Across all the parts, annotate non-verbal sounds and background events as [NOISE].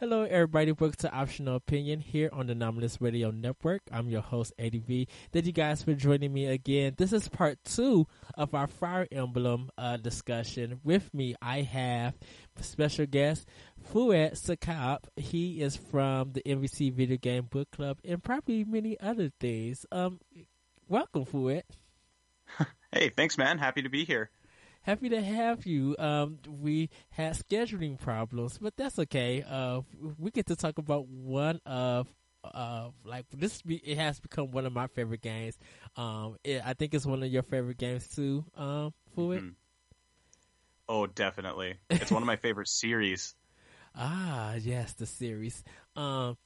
Hello, everybody. Welcome to Optional Opinion here on the Anomalous Radio Network. I'm your host, ADV. Thank you guys for joining me again. This is part two of our Fire Emblem uh, discussion. With me, I have special guest Fouad Sakab. He is from the MVC Video Game Book Club and probably many other things. Um, welcome, Fouad. [LAUGHS] Hey, thanks, man. Happy to be here happy to have you. Um, we had scheduling problems, but that's okay. Uh, we get to talk about one of uh, like this. Be, it has become one of my favorite games. Um, it, I think it's one of your favorite games too. Um, for it. Mm-hmm. Oh, definitely. It's one of my favorite series. [LAUGHS] Ah, yes, the series. Um,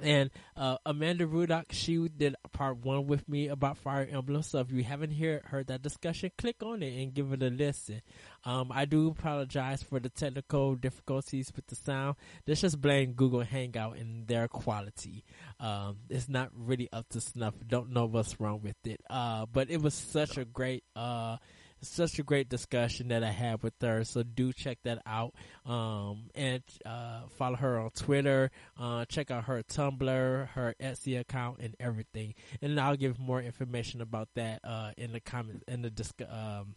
and uh, Amanda Rudock, she did part one with me about Fire Emblem. So if you haven't hear, heard that discussion, click on it and give it a listen. Um, I do apologize for the technical difficulties with the sound. Let's just blame Google Hangout and their quality. Um, it's not really up to snuff. Don't know what's wrong with it. Uh, but it was such a great, uh, such a great discussion that I had with her. So do check that out. Um, and, uh, follow her on Twitter. Uh, check out her Tumblr, her Etsy account and everything. And I'll give more information about that, uh, in the comment, in the um,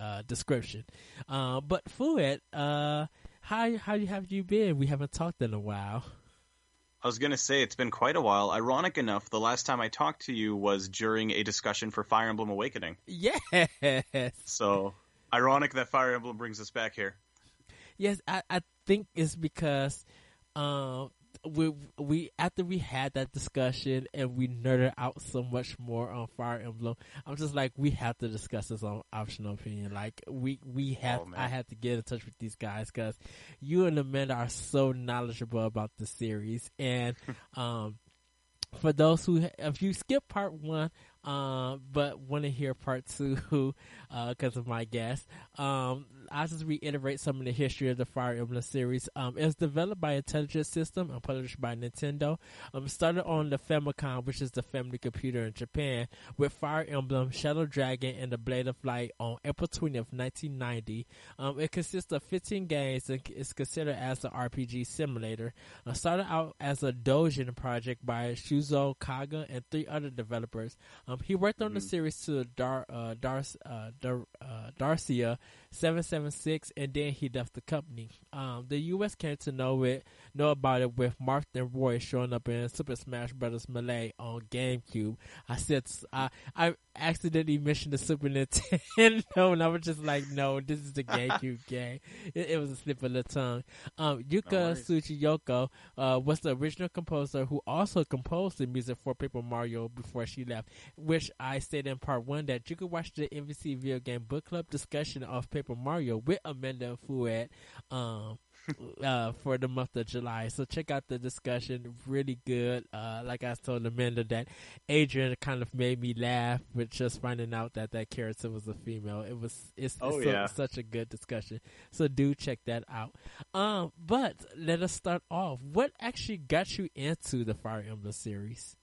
uh, description. Uh, but Fouad, uh, how, how have you been? We haven't talked in a while. I was going to say it's been quite a while. Ironic enough, the last time I talked to you was during a discussion for Fire Emblem Awakening. Yes. So ironic that Fire Emblem brings us back here. Yes, I, I think it's because um, we we after we had that discussion and we nerded out so much more on Fire Emblem, I'm just like we have to discuss this on optional opinion. Like we we have oh, I had to get in touch with these guys because you and Amanda are so knowledgeable about the series and [LAUGHS] um. For those who, if you skip part one, uh, but want to hear part two because [LAUGHS] uh, of my guest. Um, I'll just reiterate some of the history of the Fire Emblem series. Um, it was developed by Intelligent System and published by Nintendo. Um, started on the Famicom, which is the family computer in Japan, with Fire Emblem, Shadow Dragon, and the Blade of Light on April 20th, 1990. Um, it consists of 15 games and is considered as an RPG simulator. Uh, started out as a Dojin project by Shuzo Kaga and three other developers. Um, he worked on mm-hmm. the series to Dar, uh, Dar, uh, Dar, uh, Darcia 776 and then he left the company. Um, the US came to know it, know about it with Marth and Roy showing up in Super Smash Bros. Melee on GameCube. I said, I, I accidentally mentioned the Super Nintendo [LAUGHS] and I was just like, no, this is the GameCube [LAUGHS] game. It, it, was a slip of the tongue. Um, Yuka Tsuchiyoko, uh, was the original composer who also composed the music for Paper Mario before she left, which I stated in part one that you could watch the NBC Video Game Book Club discussion of Paper Mario with Amanda Fouad um, uh, for the month of July. So check out the discussion. Really good. Uh, like I told Amanda that Adrian kind of made me laugh with just finding out that that character was a female. It was, it's, oh, it's yeah. so, such a good discussion. So do check that out. Um, but let us start off. What actually got you into the Fire Emblem series?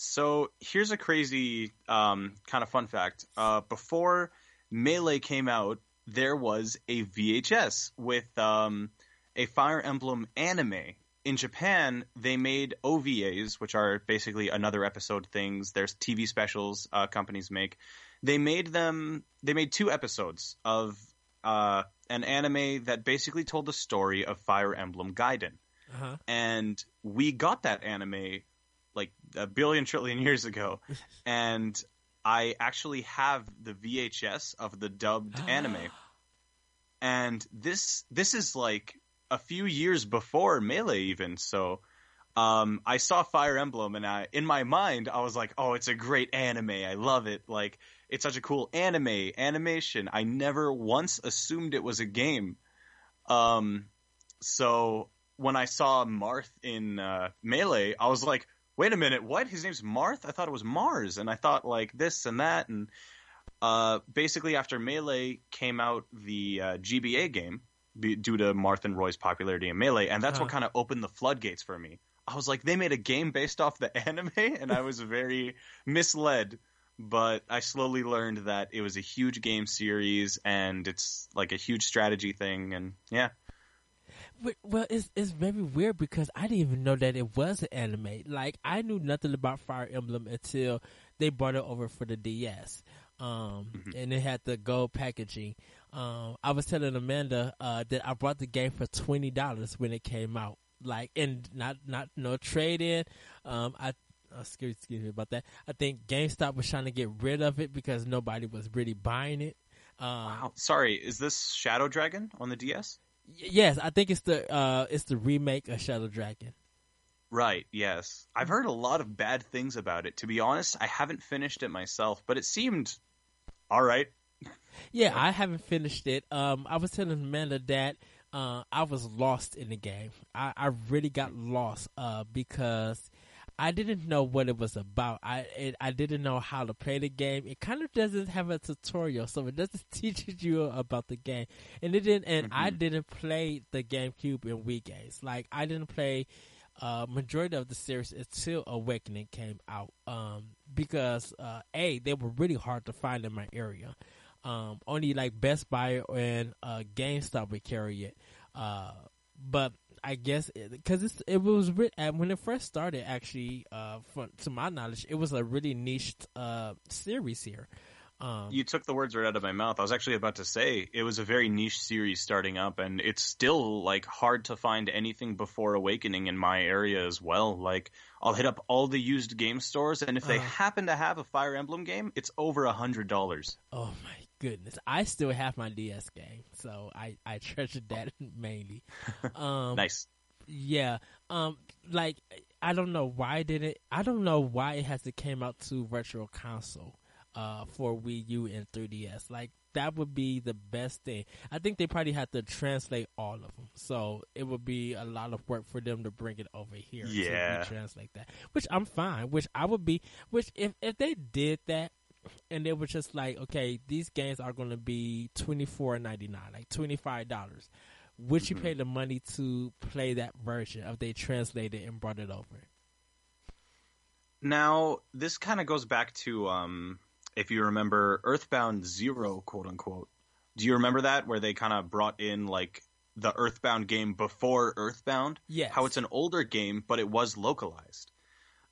So here's a crazy um, kind of fun fact. Uh, before Melee came out, there was a VHS with um, a Fire Emblem anime. In Japan, they made OVAs, which are basically another episode things. There's TV specials uh, companies make. They made them. They made two episodes of uh, an anime that basically told the story of Fire Emblem Gaiden, uh-huh. and we got that anime like a billion trillion years ago, and [LAUGHS] I actually have the VHS of the dubbed [GASPS] anime. And this this is like a few years before Melee even, so um, I saw Fire Emblem and I in my mind I was like, "Oh, it's a great anime. I love it. Like it's such a cool anime animation." I never once assumed it was a game. Um, so when I saw Marth in uh, Melee, I was like, wait a minute, what? His name's Marth? I thought it was Mars. And I thought like this and that. And uh, basically, after Melee came out, the uh, GBA game, be, due to Marth and Roy's popularity in Melee, and that's what kind of opened the floodgates for me. I was like, they made a game based off the [LAUGHS] anime, and I was very misled. But I slowly learned that it was a huge game series, and it's like a huge strategy thing, and yeah. Well, it's it's very weird because I didn't even know that it was an anime. Like I knew nothing about Fire Emblem until they brought it over for the DS, um, mm-hmm. and it had the gold packaging. Um, I was telling Amanda uh, that I bought the game for twenty dollars when it came out. Like, and not not no trade in. Um, I uh, excuse, excuse me about that. I think GameStop was trying to get rid of it because nobody was really buying it. Um, wow. Sorry, is this Shadow Dragon on the DS? Yes, I think it's the uh, it's the remake of Shadow Dragon. Right, yes. I've heard a lot of bad things about it. To be honest, I haven't finished it myself, but it seemed all right. yeah, I haven't finished it. Um, I was telling Amanda that uh, I was lost in the game. I, I really got lost uh, because I didn't know what it was about. I it, I didn't know how to play the game. It kind of doesn't have a tutorial, so it doesn't [LAUGHS] teach you about the game. And it didn't. And mm-hmm. I didn't play the GameCube in Wii games. Like I didn't play uh, majority of the series until Awakening came out. Um, because uh, a they were really hard to find in my area. Um, only like Best Buy and uh, GameStop would carry it. Uh, but I guess because it, it was when it first started. Actually, uh, from, to my knowledge, it was a really niche uh, series here. Um, you took the words right out of my mouth. I was actually about to say it was a very niche series starting up, and it's still like hard to find anything before Awakening in my area as well. Like I'll hit up all the used game stores, and if they uh, happen to have a Fire Emblem game, it's over a hundred dollars. Oh my goodness, I still have my DS game, so I I [LAUGHS] treasured that mainly. [LAUGHS] Um, nice. Yeah. Um. Like I don't know why did it. I don't know why it has to came out to Virtual Console. Uh, for Wii U and 3DS, like that would be the best thing. I think they probably had to translate all of them, so it would be a lot of work for them to bring it over here. Yeah, to translate that, which I'm fine. Which I would be. Which if if they did that, and they were just like, okay, these games are going to be twenty four ninety nine, like twenty five dollars. Would mm-hmm. you pay the money to play that version if they translated and brought it over? Now, this kind of goes back to, um, if you remember, Earthbound Zero, quote unquote. Do you remember that where they kind of brought in like the Earthbound game before Earthbound? Yeah. How it's an older game, but it was localized.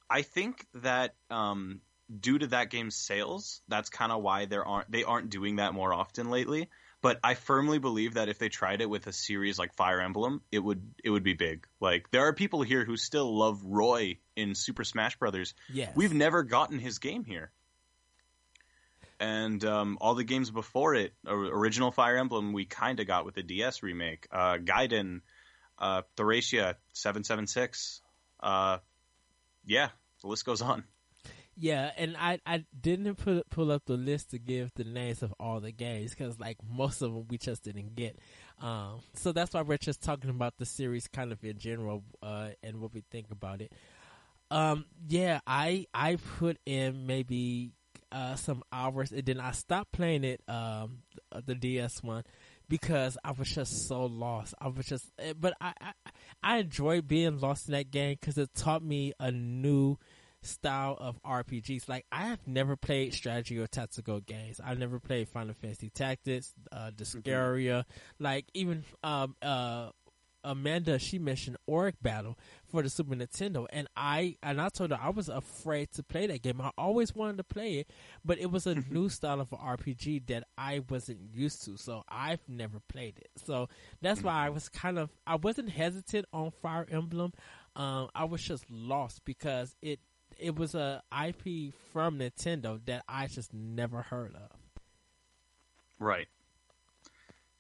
I think that um, due to that game's sales, that's kind of why there aren't they aren't doing that more often lately. But I firmly believe that if they tried it with a series like Fire Emblem, it would it would be big. Like there are people here who still love Roy in Super Smash Brothers. Yes. We've never gotten his game here. And um, all the games before it, original Fire Emblem, we kind of got with the DS remake. Uh, Gaiden, uh, Thracia, 776. Uh, yeah, the list goes on. Yeah, and I I didn't put pull up the list to give the names of all the games because like most of them we just didn't get. Um, so that's why we're just talking about the series kind of in general uh, and what we think about it. Um, yeah, I I put in maybe uh, some hours and then I stopped playing it um, the DS one because I was just so lost. I was just, eh, but I I, I enjoyed being lost in that game because it taught me a new style of RPGs. Like I have never played strategy or tactical games. I've never played Final Fantasy Tactics, uh, Disgaea, mm-hmm. like even um uh Amanda she mentioned Ogre Battle for the Super Nintendo and I and I told her I was afraid to play that game. I always wanted to play it, but it was a mm-hmm. new style of RPG that I wasn't used to. So I've never played it. So that's why I mm-hmm. was kind of I wasn't hesitant on Fire Emblem. Um, I was just lost because it it was a IP from Nintendo that I just never heard of. Right.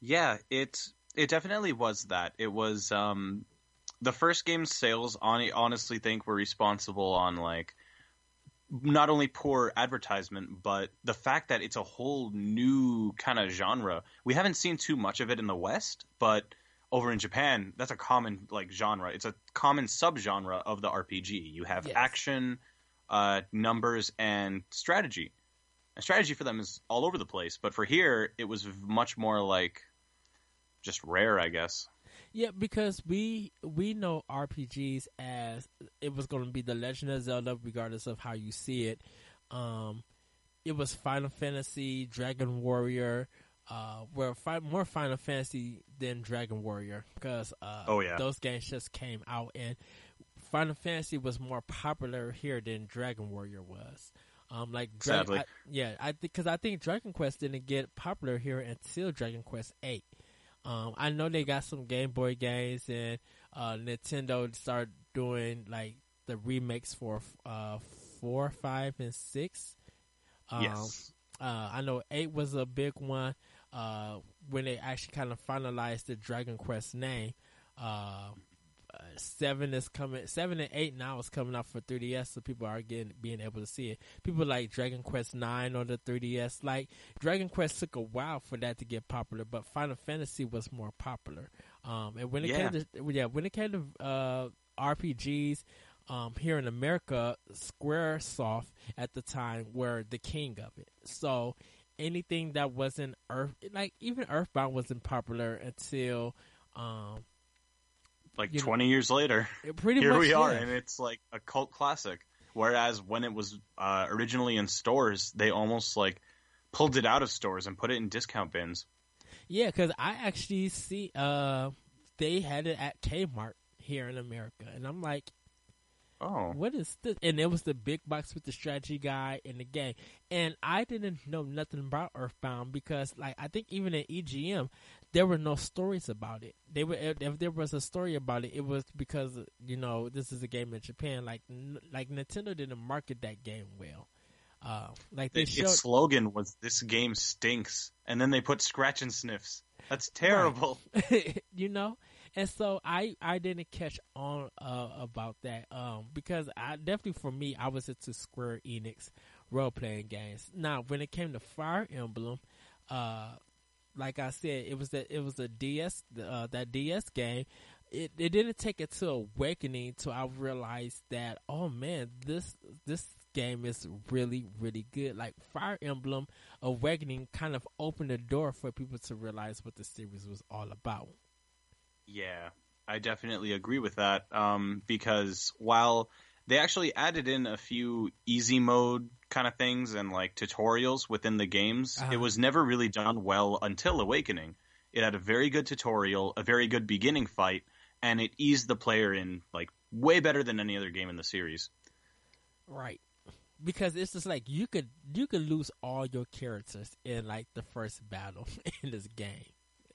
Yeah, it it definitely was that. It was um the first game's sales on honestly think were responsible on like not only poor advertisement, but the fact that it's a whole new kind of genre. We haven't seen too much of it in the West, but over in Japan, that's a common like genre. It's a common subgenre of the RPG. You have yes. action, uh, numbers, and strategy. And strategy for them is all over the place, but for here, it was much more like just rare, I guess. Yeah, because we we know RPGs as it was going to be the Legend of Zelda, regardless of how you see it. Um, it was Final Fantasy, Dragon Warrior, uh, were fi- more Final Fantasy than Dragon Warrior because uh, Oh, yeah. those games just came out and Final Fantasy was more popular here than Dragon Warrior was. Um, like Dra- Sadly. I, yeah, I because I think Dragon Quest didn't get popular here until Dragon Quest Eight. Um, I know they got some Game Boy games and uh, Nintendo started doing like the remakes for uh, four, five, and six. Um, yes. uh, I know eight was a big one uh, when they actually kind of finalized the Dragon Quest name. Uh, uh, seven is coming. Seven and eight now is coming out for 3DS, so people are getting being able to see it. People like Dragon Quest nine on the 3DS. Like Dragon Quest took a while for that to get popular, but Final Fantasy was more popular. Um, and when it Yeah. came to yeah, when it came to uh, RPGs. Um, here in America, SquareSoft at the time were the king of it. So anything that wasn't Earth, like even Earthbound, wasn't popular until um, Like you know, 20 years later, it pretty here we are, and it's like a cult classic. Whereas when it was uh, originally in stores, they almost like pulled it out of stores and put it in discount bins. Yeah, because I actually see uh they had it at Kmart here in America, and I'm like, Oh, what is this? And it was the big box with the strategy guy in the game, and I didn't know nothing about Earthbound because, like, I think even in EGM, there were no stories about it. They were if if there was a story about it, it was because you know this is a game in Japan. Like, n- like Nintendo didn't market that game well. Uh, like they its showed, slogan was "This game stinks," and then they put scratch and sniffs. That's terrible. [LAUGHS] you know and so i i didn't catch on uh, about that um because i definitely for me i was into square enix role-playing games. Now when it came to fire emblem uh like i said it was that it was a ds uh, that ds game. It, it didn't take it to awakening till i realized that oh man this this game is really really good. Like fire emblem awakening kind of opened the door for people to realize what the series was all about Yeah, I definitely agree with that. Um, because while they actually added in a few easy mode kind of things and like tutorials within the games, Uh-huh. it was never really done well until Awakening. It had a very good tutorial, a very good beginning fight, and it eased the player in like way better than any other game in the series. Right. Because it's just like you could you could lose all your characters in like the first battle [LAUGHS] in this game.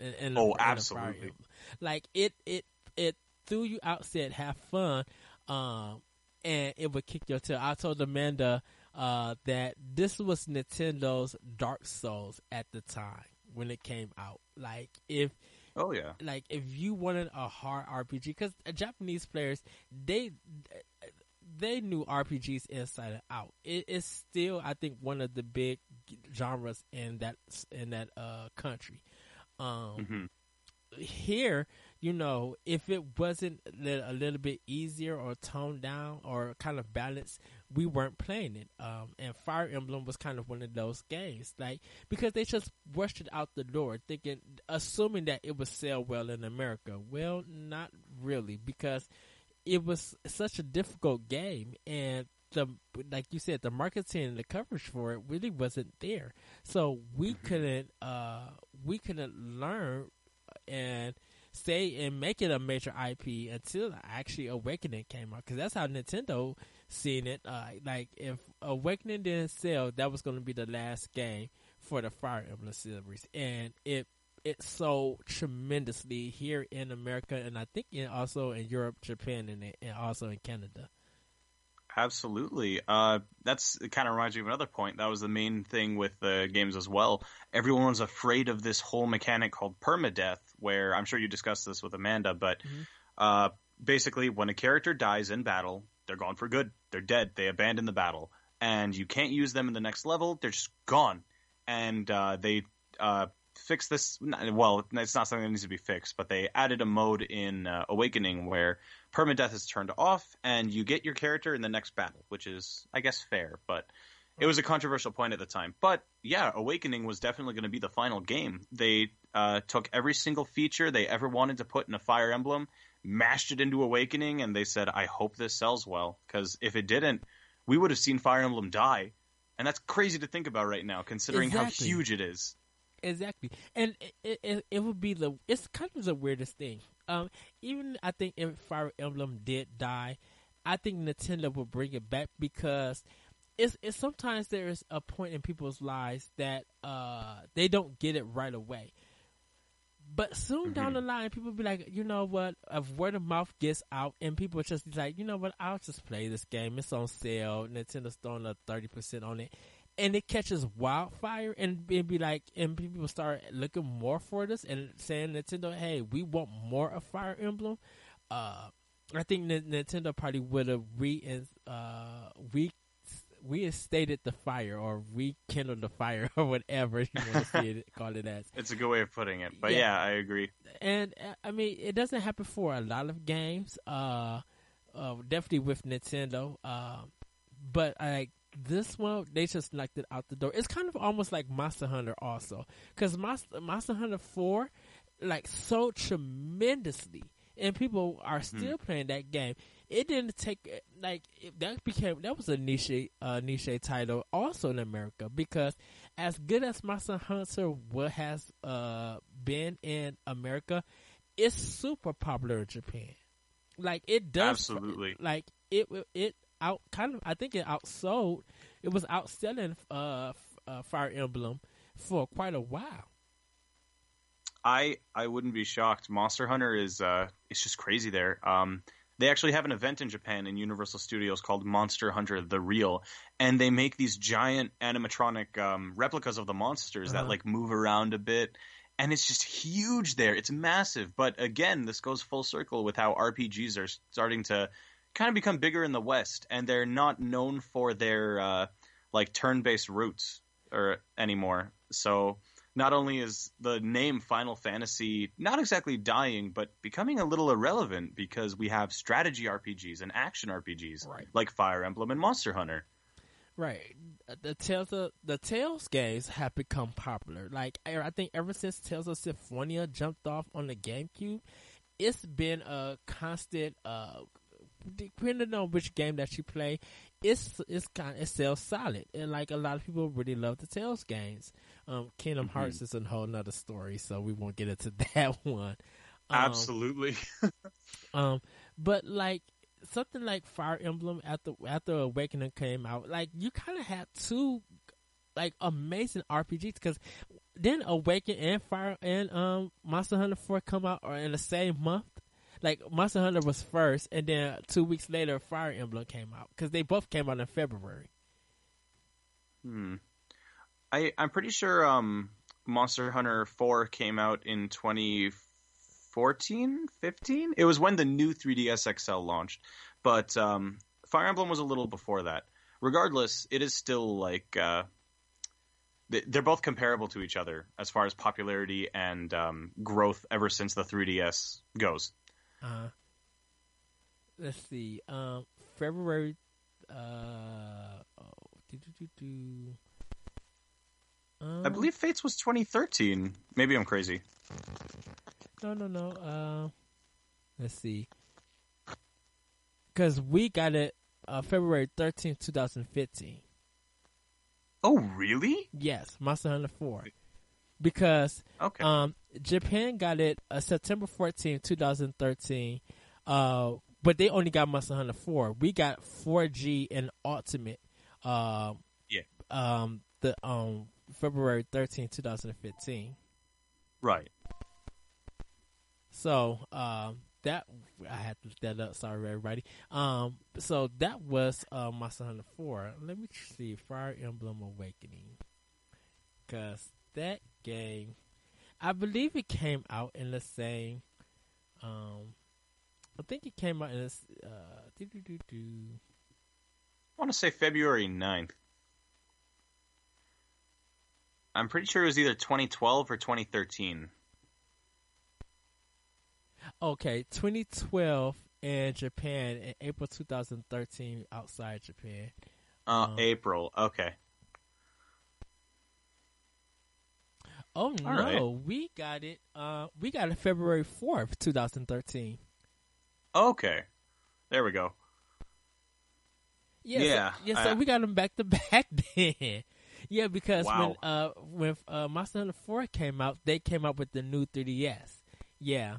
In, in Oh, in Fire absolutely. Emblem. Like it it it threw you out said have fun, um, and it would kick your tail. I told Amanda uh, that this was Nintendo's Dark Souls at the time when it came out. Like if Oh yeah. like if you wanted a hard RPG, because Japanese players they they knew RPGs inside and out. It is still, I think, one of the big genres in that in that uh, country. Um, hmm Here, you know, if it wasn't a little, a little bit easier or toned down or kind of balanced, we weren't playing it. Um, and Fire Emblem was kind of one of those games, like because they just rushed it out the door, thinking, assuming that it would sell well in America. Well, not really, because it was such a difficult game, and the like you said, the marketing and the coverage for it really wasn't there. So we couldn't, uh, we couldn't learn and stay and make it a major IP until actually Awakening came out because that's how Nintendo seen it. Uh, like if Awakening didn't sell, that was going to be the last game for the Fire Emblem series, and it it sold tremendously here in America, and I think in, also in Europe, Japan, and, and also in Canada. Absolutely. Uh, that's kind of reminds me of another point. That was the main thing with the games as well. Everyone was afraid of this whole mechanic called permadeath, where I'm sure you discussed this with Amanda, but Mhm. uh, basically, when a character dies in battle, they're gone for good. They're dead. They abandon the battle, and you can't use them in the next level. They're just gone. And uh, they uh, fixed this. Well, it's not something that needs to be fixed, but they added a mode in uh, Awakening where permadeath is turned off, and you get your character in the next battle, which is, I guess, fair. But it was a controversial point at the time. But yeah, Awakening was definitely going to be the final game. They uh, took every single feature they ever wanted to put in a Fire Emblem, mashed it into Awakening, and they said, "I hope this sells well." Because if it didn't, we would have seen Fire Emblem die, and that's crazy to think about right now, considering Exactly. how huge it is. Exactly, and it, it it would be the it's kind of the weirdest thing. Um, even I think if Fire Emblem did die, I think Nintendo will bring it back because it's, it's sometimes there is a point in people's lives that uh they don't get it right away. But soon mm-hmm. down the line, people be like, you know what? If word of mouth gets out, and people just be like, you know what? I'll just play this game. It's on sale. Nintendo's throwing a thirty percent on it, and it catches wildfire, and be, be like, and people start looking more for this and saying Nintendo, hey, we want more of Fire Emblem. Uh, I think Nintendo probably would have re uh re reinstated the fire or rekindled the fire [LAUGHS] or whatever you want to [LAUGHS] see it, call it as. It's a good way of putting it, but yeah, yeah I agree. And uh, I mean, it doesn't happen for a lot of games. Uh, uh definitely with Nintendo. Uh, but like this one, they just knocked it out the door. It's kind of almost like Monster Hunter, also, because Monster, Monster Hunter Four, like so tremendously, and people are hmm. still hmm. playing that game it didn't take like that became that was a niche uh, niche title also in America because as good as Monster Hunter what has uh, been in America, it's super popular in Japan. Like it does absolutely like it it out kind of I think it outsold it was outselling uh, uh, Fire Emblem for quite a while. I I wouldn't be shocked. Monster Hunter is uh it's just crazy there. Um they actually have an event in Japan in Universal Studios called Monster Hunter: The Real, and they make these giant animatronic um, replicas of the monsters uh-huh. that like move around a bit, and it's just huge there. It's massive. But again, this goes full circle with how RPGs are starting to kind of become bigger in the West, and they're not known for their uh, like turn-based roots or anymore. So not only is the name Final Fantasy not exactly dying, but becoming a little irrelevant because we have strategy RPGs and action RPGs right. like Fire Emblem and Monster Hunter. Right. The Tales of the Tales games have become popular. Like I think ever since Tales of Symphonia jumped off on the GameCube, it's been a constant uh depending on which game that you play, it's it's kind of, it sells solid, and like a lot of people really love the Tales games. Um, Kingdom mm-hmm. Hearts is a whole nother story, so we won't get into [LAUGHS] that one. Um, Absolutely. [LAUGHS] um, but like something like Fire Emblem after after Awakening came out, like you kind of had two like amazing RPGs because then Awaken and Fire and um Monster Hunter Four come out or in the same month like Monster Hunter was first, and then two weeks later, Fire Emblem came out because they both came out in February. Hmm. I I'm pretty sure um Monster Hunter 4 came out in 2014, 15. It was when the new 3DS XL launched, but um, Fire Emblem was a little before that. Regardless, it is still like uh, they're both comparable to each other as far as popularity and um, growth ever since the 3DS goes. Uh, let's see. Um, February. Uh, oh, do, do, do, um, I believe Fates was 2013. Maybe I'm crazy. No, no, no. Uh, let's see. Because we got it uh, February 13th, 2015. Oh, really? Yes, Monster Hunter 4 because okay. um, Japan got it uh, September 14, 2013. Uh, but they only got Monster Hunter 4. We got 4G and Ultimate. Uh, yeah. Um, the um February 13, 2015. Right. So, um, that I had to look that up. Sorry, everybody. Um, so that was uh, Monster Hunter Four. Let me see Fire Emblem Awakening, because that game. I believe it came out in the same. Um, I think it came out in this. Uh, I want to say February 9th. I'm pretty sure it was either 2012 or 2013. Okay, 2012 in Japan and April 2013 outside Japan. Uh, um, April. Okay. Oh no, right. we got it. Uh, we got it February fourth, two thousand thirteen. Okay, there we go. Yeah, yeah. So, yeah, so we got them back to [LAUGHS] back then. Yeah, because Wow. when uh when uh, Monster Hunter Four came out, they came out with the new 3DS. Yeah,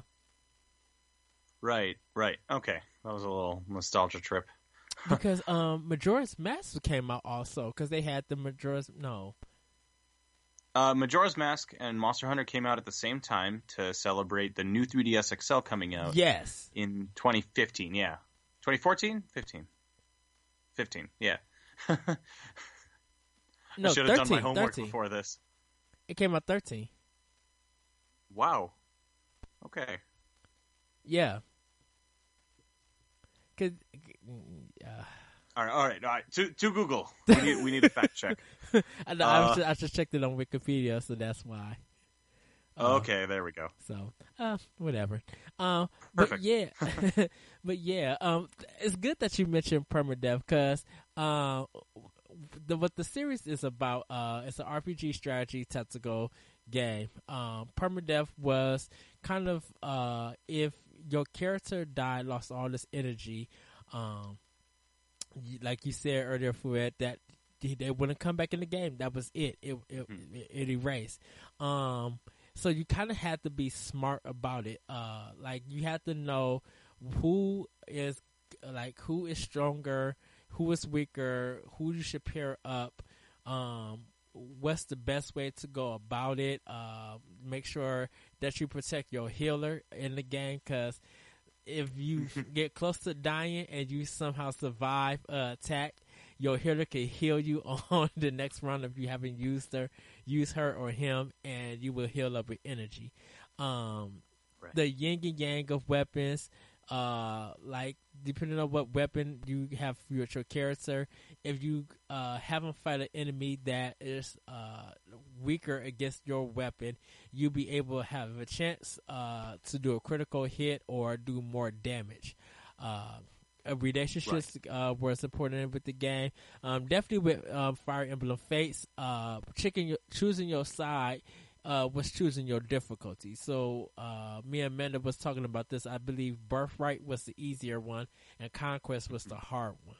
Right, right. Okay, that was a little nostalgia trip. [LAUGHS] because um Majora's Mask came out also because they had the Majora's no. Uh, Majora's Mask and Monster Hunter came out at the same time to celebrate the new 3DS XL coming out Yes, in 2015. Yeah, 2014, 15, 15. Yeah. [LAUGHS] no I should have done my homework 13. before this. It came out 13. Wow. Okay. Yeah. Cause, uh, All right. All right. All right. To to Google. We need we need a fact check. [LAUGHS] I, know, I, Uh, just, I just checked it on Wikipedia, so that's why. Uh, okay. There we go. So, uh, whatever. Um, but Perfect. yeah, [LAUGHS] [LAUGHS] but yeah, um, it's good that you mentioned permadeath because, uh, the what the series is about, uh, it's an RPG strategy tactical game. Um, permadeath was kind of uh, if your character died, lost all this energy, um, like you said earlier, Fouad, that they- wouldn't come back in the game. That was it. It it, Hmm. it, it erased. Um, so you kind of had to be smart about it. Uh, like you had to know who is like who is stronger, who is weaker, who you should pair up. Um, what's the best way to go about it? Uh, make sure that you protect your healer in the game because if you get close to dying and you somehow survive uh, attack, your healer can heal you [LAUGHS] on the next round if you haven't used her, use her or him, and you will heal up with energy. Um, Right. The yin and yang of weapons, uh, like depending on what weapon you have with your character, if you uh, haven't fight an enemy that is uh, weaker against your weapon, you'll be able to have a chance uh, to do a critical hit or do more damage. Uh, relationships uh, was important with the game. Um, definitely with um, Fire Emblem Fates, uh, your, choosing your side uh, was choosing your difficulty. So uh, me and Amanda was talking about this. I believe Birthright was the easier one, and Conquest was the hard one.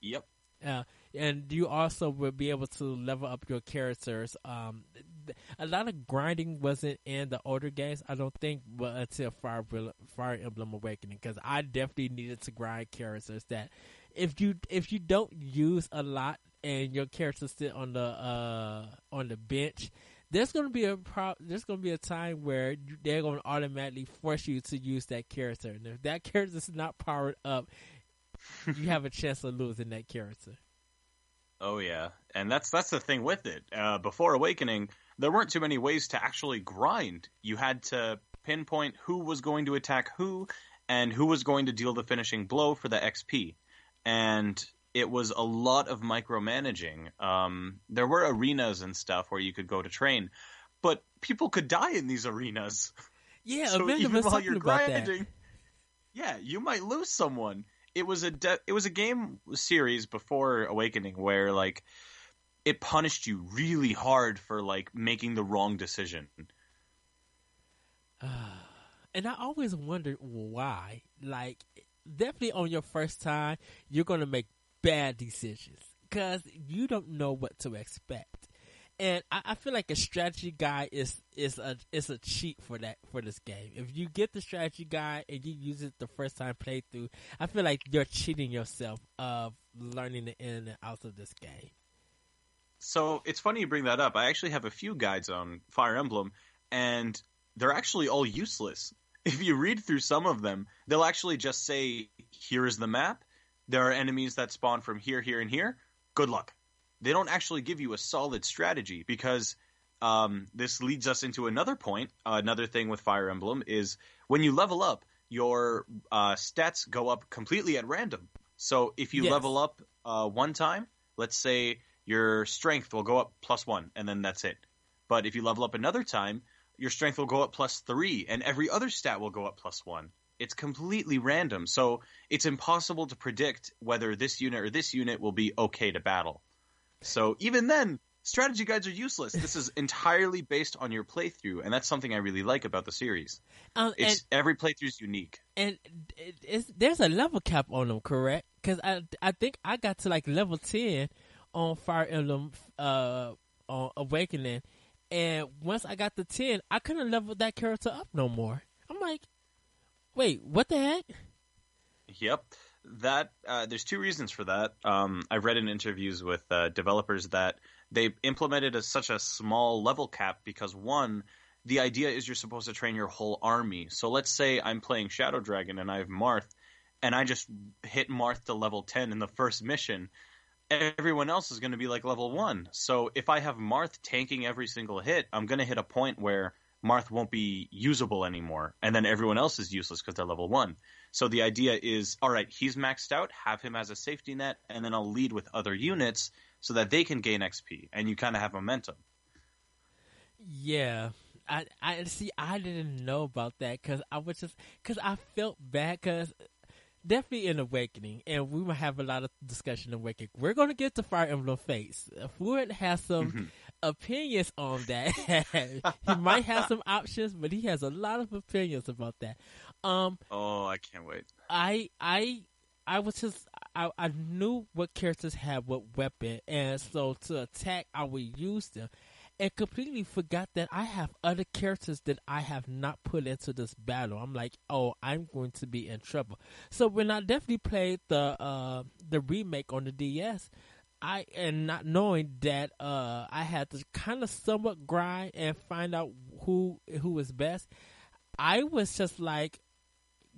Yep. Uh, and you also will be able to level up your characters. Um, th- a lot of grinding wasn't in the older games, I don't think, but until Fire Emblem- Fire Emblem Awakening, because I definitely needed to grind characters that if you if you don't use a lot and your characters sit on the uh on the bench. There's gonna be a pro- there's gonna be a time where they're gonna automatically force you to use that character, and if that character is not powered up, you have a chance of losing that character. Oh yeah, and that's that's the thing with it. Uh, before Awakening, there weren't too many ways to actually grind. You had to pinpoint who was going to attack who, and who was going to deal the finishing blow for the XP. And it was a lot of micromanaging. Um, there were arenas and stuff where you could go to train, but people could die in these arenas. [LAUGHS] Yeah, so even while you're grinding, yeah, you might lose someone. It was a de- it was a game series before Awakening where like it punished you really hard for like making the wrong decision. [SIGHS] and I always wondered why. Like, definitely on your first time, you're gonna make bad decisions because you don't know what to expect. And I, I feel like a strategy guide is is a is a cheat for that for this game. If you get the strategy guide and you use it the first time playthrough, I feel like you're cheating yourself of learning the in and outs of this game. So it's funny you bring that up. I actually have a few guides on Fire Emblem, and they're actually all useless. [LAUGHS] If you read through some of them, they'll actually just say, "Here is the map. There are enemies that spawn from here, here, and here. Good luck." They don't actually give you a solid strategy because um, this leads us into another point. Uh, another thing with Fire Emblem is when you level up, your uh, stats go up completely at random. So if you Yes. level up uh, one time, let's say your strength will go up plus one, and then that's it. But if you level up another time, your strength will go up plus three, and every other stat will go up plus one. It's completely random, so it's impossible to predict whether this unit or this unit will be okay to battle. So even then, strategy guides are useless. This is entirely based on your playthrough, and that's something I really like about the series. Um, and It's every playthrough is unique. and it's, there's a level cap on them, correct? Because I I think I got to like level ten on Fire Emblem uh, on Awakening, and once I got to ten, I couldn't level that character up no more. I'm like, wait, what the heck? Yep. That uh, there's two reasons for that. Um, I've read in interviews with uh, developers that they implemented a, such a small level cap because one, the idea is you're supposed to train your whole army. So let's say I'm playing Shadow Dragon and I have Marth, and I just hit Marth to level ten in the first mission. Everyone else is going to be like level one. So if I have Marth tanking every single hit, I'm going to hit a point where Marth won't be usable anymore, and then everyone else is useless because they're level one. So the idea is, all right, he's maxed out, have him as a safety net, and then I'll lead with other units so that they can gain XP, and you kind of have momentum. Yeah, I I see. I didn't know about that because I was just because I felt bad because definitely in Awakening, and we will have a lot of discussion in Awakening. We're going to get to Fire Emblem Fates. Fluent has some mm-hmm. Opinions on that. [LAUGHS] he might have some options, but he has a lot of opinions about that. Um, oh, I can't wait. I I I was just I, I knew what characters had what weapon, and so to attack, I would use them and completely forgot that I have other characters that I have not put into this battle. I'm like, oh, I'm going to be in trouble. So when I definitely played the uh, the remake on the DS, I and not knowing that uh, I had to kind of somewhat grind and find out who who was best. I was just like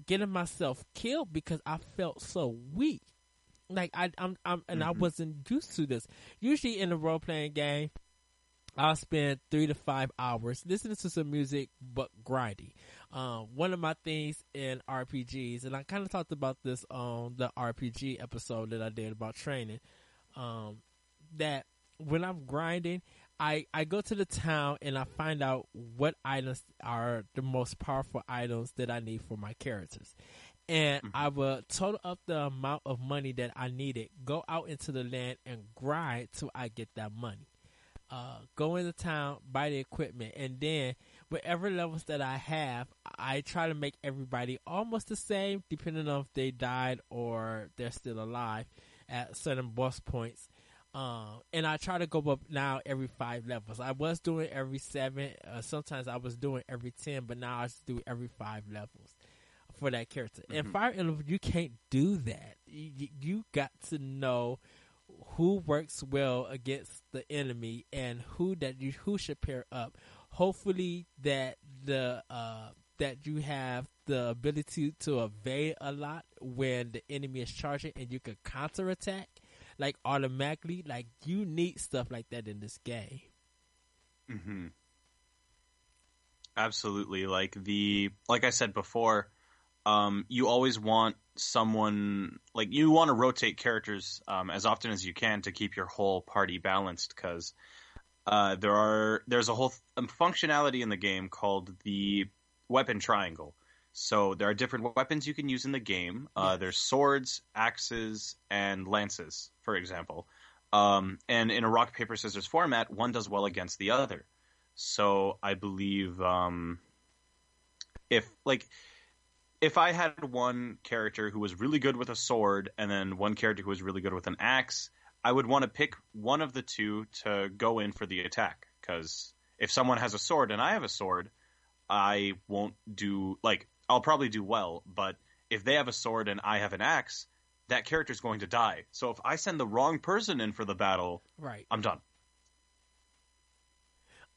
getting myself killed because I felt so weak. Like I, I'm, I'm and mm-hmm. I wasn't used to this. Usually in a role playing game, I'll spend three to five hours listening to some music, but grinding. Um, one of my things in RPGs, and I kind of talked about this on the RPG episode that I did about training, um, that when I'm grinding, I, I go to the town and I find out what items are the most powerful items that I need for my characters. And mm-hmm. I will total up the amount of money that I needed, go out into the land and grind till I get that money uh, go into town, buy the equipment, and then whatever levels that I have, I try to make everybody almost the same, depending on if they died or they're still alive at certain boss points. Um, and I try to go up now every five levels. I was doing every seven. Uh, sometimes I was doing every ten, but now I just do every five levels for that character. Mm-hmm. And Fire Emblem, you can't do that. You, you got to know who works well against the enemy and who that you who should pair up. Hopefully that the uh, that you have the ability to evade a lot when the enemy is charging and you can counterattack like automatically. Like you need stuff like that in this game. hmm Absolutely. Like the like I said before, um, you always want someone like you want to rotate characters um, as often as you can to keep your whole party balanced because uh, there are there's a whole th- functionality in the game called the weapon triangle. So there are different weapons you can use in the game. Uh, yes. There's swords, axes, and lances, for example. Um, and in a rock paper scissors format, one does well against the other. So I believe um, if like if I had one character who was really good with a sword and then one character who was really good with an axe, I would want to pick one of the two to go in for the attack. Because if someone has a sword and I have a sword, I won't do like I'll probably do well. But if they have a sword and I have an axe, that character's going to die. So if I send the wrong person in for the battle, right, I'm done.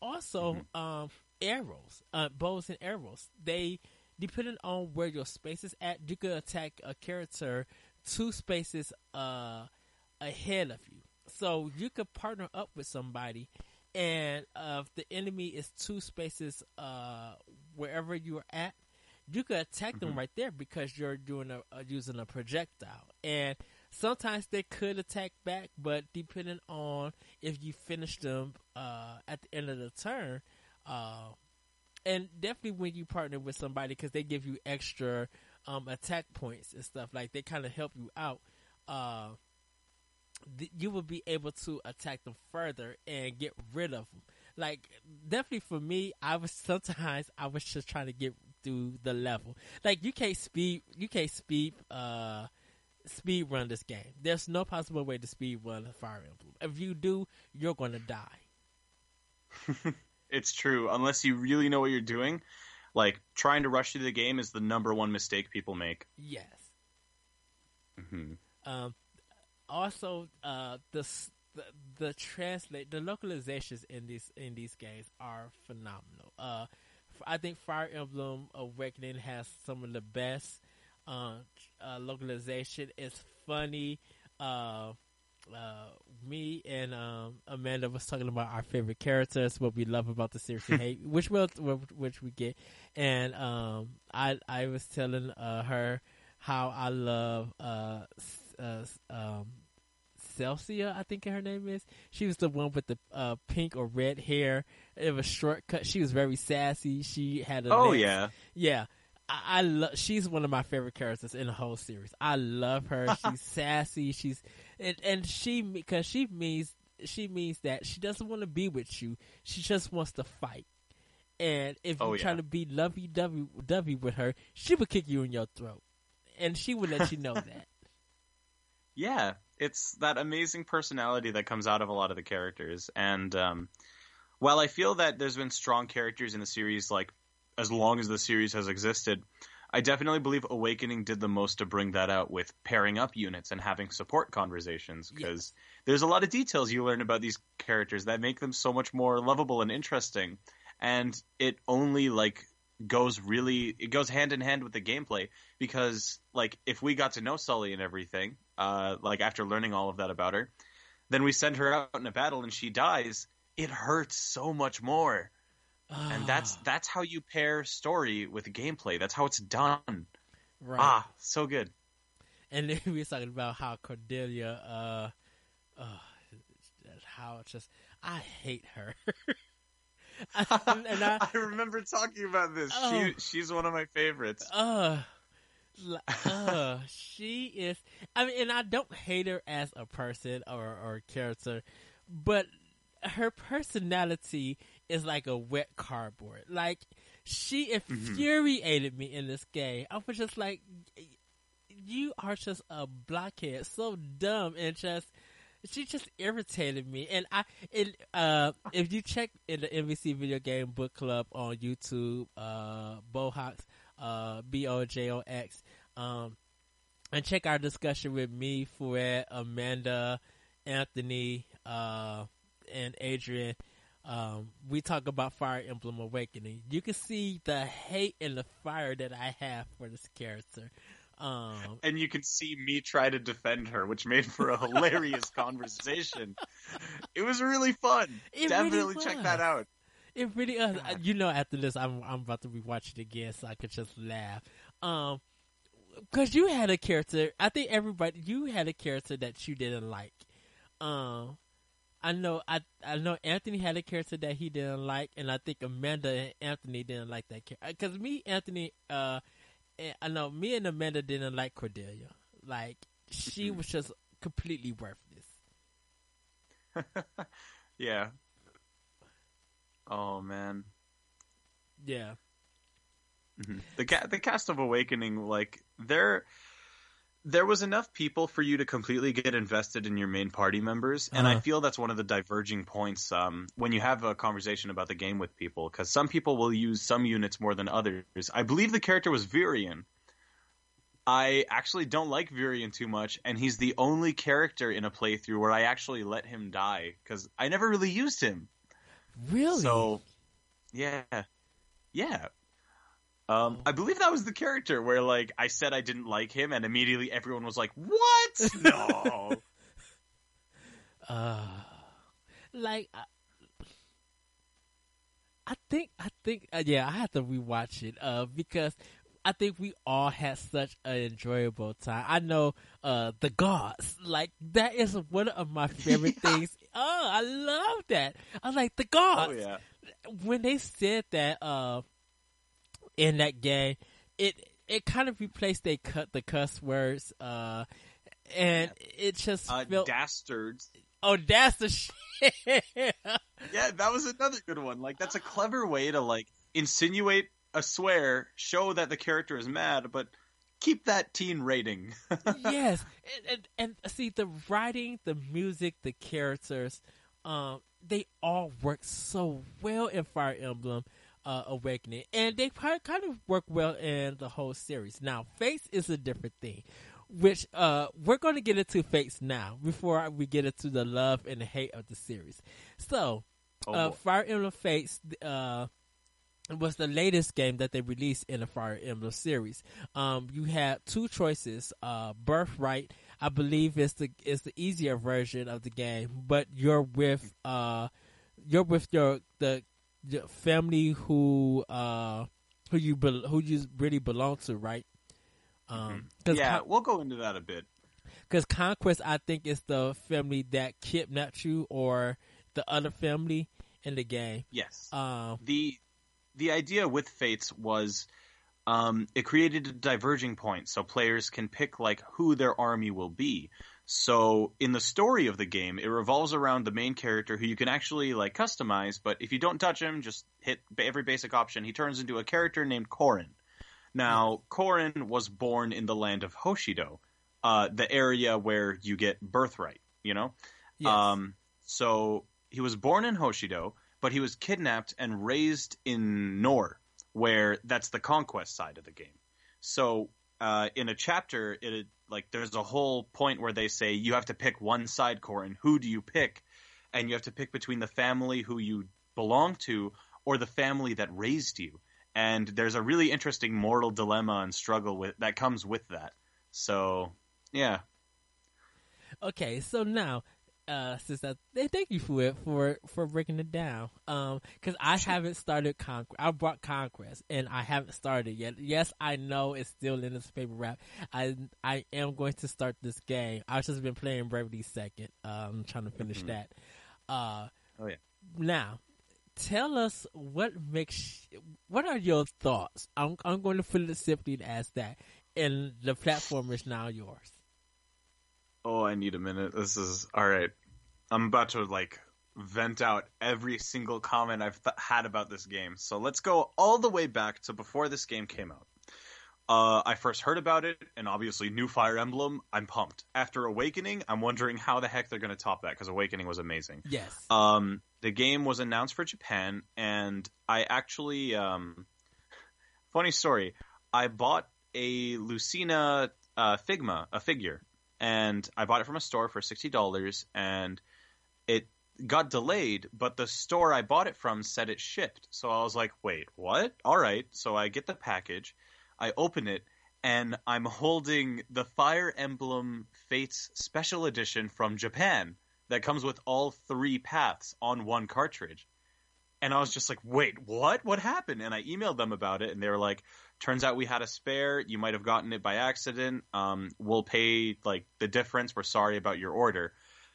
Also, mm-hmm. um, arrows, uh, bows and arrows, they depending on where your space is at, you could attack a character two spaces uh, ahead of you. So you could partner up with somebody, and uh, if the enemy is two spaces uh, wherever you are at, you could attack mm-hmm. them right there because you're doing a, uh, using a projectile. And sometimes they could attack back, but depending on if you finish them uh, at the end of the turn, uh, and definitely when you partner with somebody because they give you extra um, attack points and stuff like they kind of help you out. Uh, th- you will be able to attack them further and get rid of them. Like definitely for me, I was sometimes I was just trying to get through the level. Like you can't speed, you can't speed uh, speed run this game. There's no possible way to speed run Fire Emblem. If you do, you're going to die. [LAUGHS] it's true. Unless you really know what you're doing, like trying to rush through the game is the number one mistake people make. Yes. hmm Um, also, uh, the, the the translate the localizations in these in these games are phenomenal. Uh, I think Fire Emblem Awakening has some of the best uh, uh, localization. It's funny. Uh, uh, me and um, Amanda was talking about our favorite characters, what we love about the series, we [LAUGHS] hate, which will which we get, and um, I I was telling uh, her how I love uh, uh, um, Celsia, I think her name is. She was the one with the uh, pink or red hair. It was shortcut. She was very sassy. She had a Oh neck- yeah. yeah. I, I love. She's one of my favorite characters in the whole series. I love her. [LAUGHS] She's sassy. She's and and she because she means she means that she doesn't want to be with you. She just wants to fight. And if you Oh, try to be lovey dovey with her, she would kick you in your throat, and she would let you know [LAUGHS] that. Yeah, it's that amazing personality that comes out of a lot of the characters. And um, while I feel that there's been strong characters in the series, like as long as the series has existed, I definitely believe Awakening did the most to bring that out with pairing up units and having support conversations. Because there's a lot of details you learn about these characters that make them so much more lovable and interesting. And it only like goes really it goes hand in hand with the gameplay because like if we got to know Sully and everything, uh, like after learning all of that about her, then we send her out in a battle and she dies. It hurts so much more, and that's that's how you pair story with gameplay. That's how it's done. right. Ah, so good. And then [LAUGHS] we were talking about how Cordelia, uh, uh, how it's just I hate her. [LAUGHS] and, and I, [LAUGHS] I remember talking about this. Oh. She she's one of my favorites. uh, [LAUGHS] uh, she is. I mean, and I don't hate her as a person or or character, but her personality is like a wet cardboard. Like she infuriated me in this game. I was just like, you are just a blockhead, so dumb and just. She just irritated me, and I. And uh, if you check in the NBC Video Game Book Club on YouTube, uh, Bojox, uh, B O J O X, um, and check our discussion with me, Fouad, Amanda, Anthony, uh, and Adrian. Um, we talk about Fire Emblem Awakening. You can see the hate and the fire that I have for this character. Um, and you can see me try to defend her, which made for a hilarious [LAUGHS] conversation. It was really fun. It Definitely really check that out. It really is. God. You know, after this, I'm I'm about to rewatch it again, so I could just laugh. Um, because you had a character. I think everybody you had a character that you didn't like. Um, I know. I I know Anthony had a character that he didn't like, and I think Amanda and Anthony didn't like that character. Because me, Anthony, uh, and I know me and Amanda didn't like Cordelia. Like she was just completely worthless. [LAUGHS] Yeah. Oh man. Yeah. Mhm. The ca- the cast of Awakening, like there, there was enough people for you to completely get invested in your main party members, and I Uh-huh. feel that's one of the diverging points um, when you have a conversation about the game with people, because some people will use some units more than others. I believe the character was Virion. I actually don't like Virion too much, and he's the only character in a playthrough where I actually let him die because I never really used him. Really? So, yeah, yeah. Um. I believe that was the character where, like, I said I didn't like him, and immediately everyone was like, "What? No." [LAUGHS] uh like I, I think I think uh, yeah I have to rewatch it uh because I think we all had such an enjoyable time. I know uh the gods like that is one of my favorite [LAUGHS] Yeah. things. Oh, I love that. I was like the gods oh yeah. when they said that uh in that game, it it kind of replaced they cut the cuss words uh and it just Uh, felt dastards. oh that's the shit Yeah, that was another good one. Like, that's a clever way to like insinuate a swear, show that the character is mad, but keep that teen rating. [LAUGHS] yes, and, and, and see the writing, the music, the characters, um, they all work so well in Fire Emblem uh, Awakening, and they kind of work well in the whole series. Now, Fates is a different thing, which uh, we're going to get into Fates now before we get into the love and the hate of the series. So, Oh, uh. Fire Emblem Fates uh, was the latest game that they released in the Fire Emblem series. Um, you had two choices: uh, Birthright, I believe, is the is the easier version of the game, but you're with uh, you're with your the, your family who uh, who you bel who you really belong to, right? Um, cause yeah, Con- we'll go into that a bit. because Conquest, I think, is the family that kidnapped you, or the other family in the game. Yes. Um, the the idea with Fates was um, it created a diverging point so players can pick like who their army will be. So in the story of the game, it revolves around the main character who you can actually like customize, but if you don't touch him, just hit every basic option, he turns into a character named Corrin. Now, Corrin was born in the land of Hoshido, uh, the area where you get birthright, you know? yes. Um, so he was born in Hoshido, but he was kidnapped and raised in Nohr, where that's the conquest side of the game. So uh, in a chapter, it like there's a whole point where they say you have to pick one side core, and who do you pick? And you have to pick between the family who you belong to or the family that raised you. And there's a really interesting moral dilemma and struggle with that comes with that. So yeah, Okay, so now, uh, th- thank you for it for for breaking it down, um, because I haven't started Conquest. I brought Conquest and I haven't started yet. Yes, I know it's still in its paper wrap. I I am going to start this game. I've just been playing Bravely Second. Um, trying to finish Mhm. that. Uh, Oh, yeah. Now, tell us what makes. What are your thoughts? I'm I'm going to put it simply as that, and the platform is now yours. Oh, I need a minute. This is all right. I'm about to like vent out every single comment I've th- had about this game. So let's go all the way back to before this game came out. Uh, I first heard about it, and obviously, new Fire Emblem. I'm pumped. After Awakening, I'm wondering how the heck they're going to top that because Awakening was amazing. Yes. Um, the game was announced for Japan, and I actually, um, funny story, I bought a Lucina uh, Figma, a figure, and I bought it from a store for sixty dollars, and it got delayed, but the store I bought it from said it shipped. So I was like, wait, what? All right. So I get the package, I open it, and I'm holding the Fire Emblem Fates Special Edition from Japan that comes with all three paths on one cartridge. And I was just like, wait, what? What happened? And I emailed them about it, and they were like, turns out we had a spare. You might have gotten it by accident. Um, we'll pay like the difference. We're sorry about your order.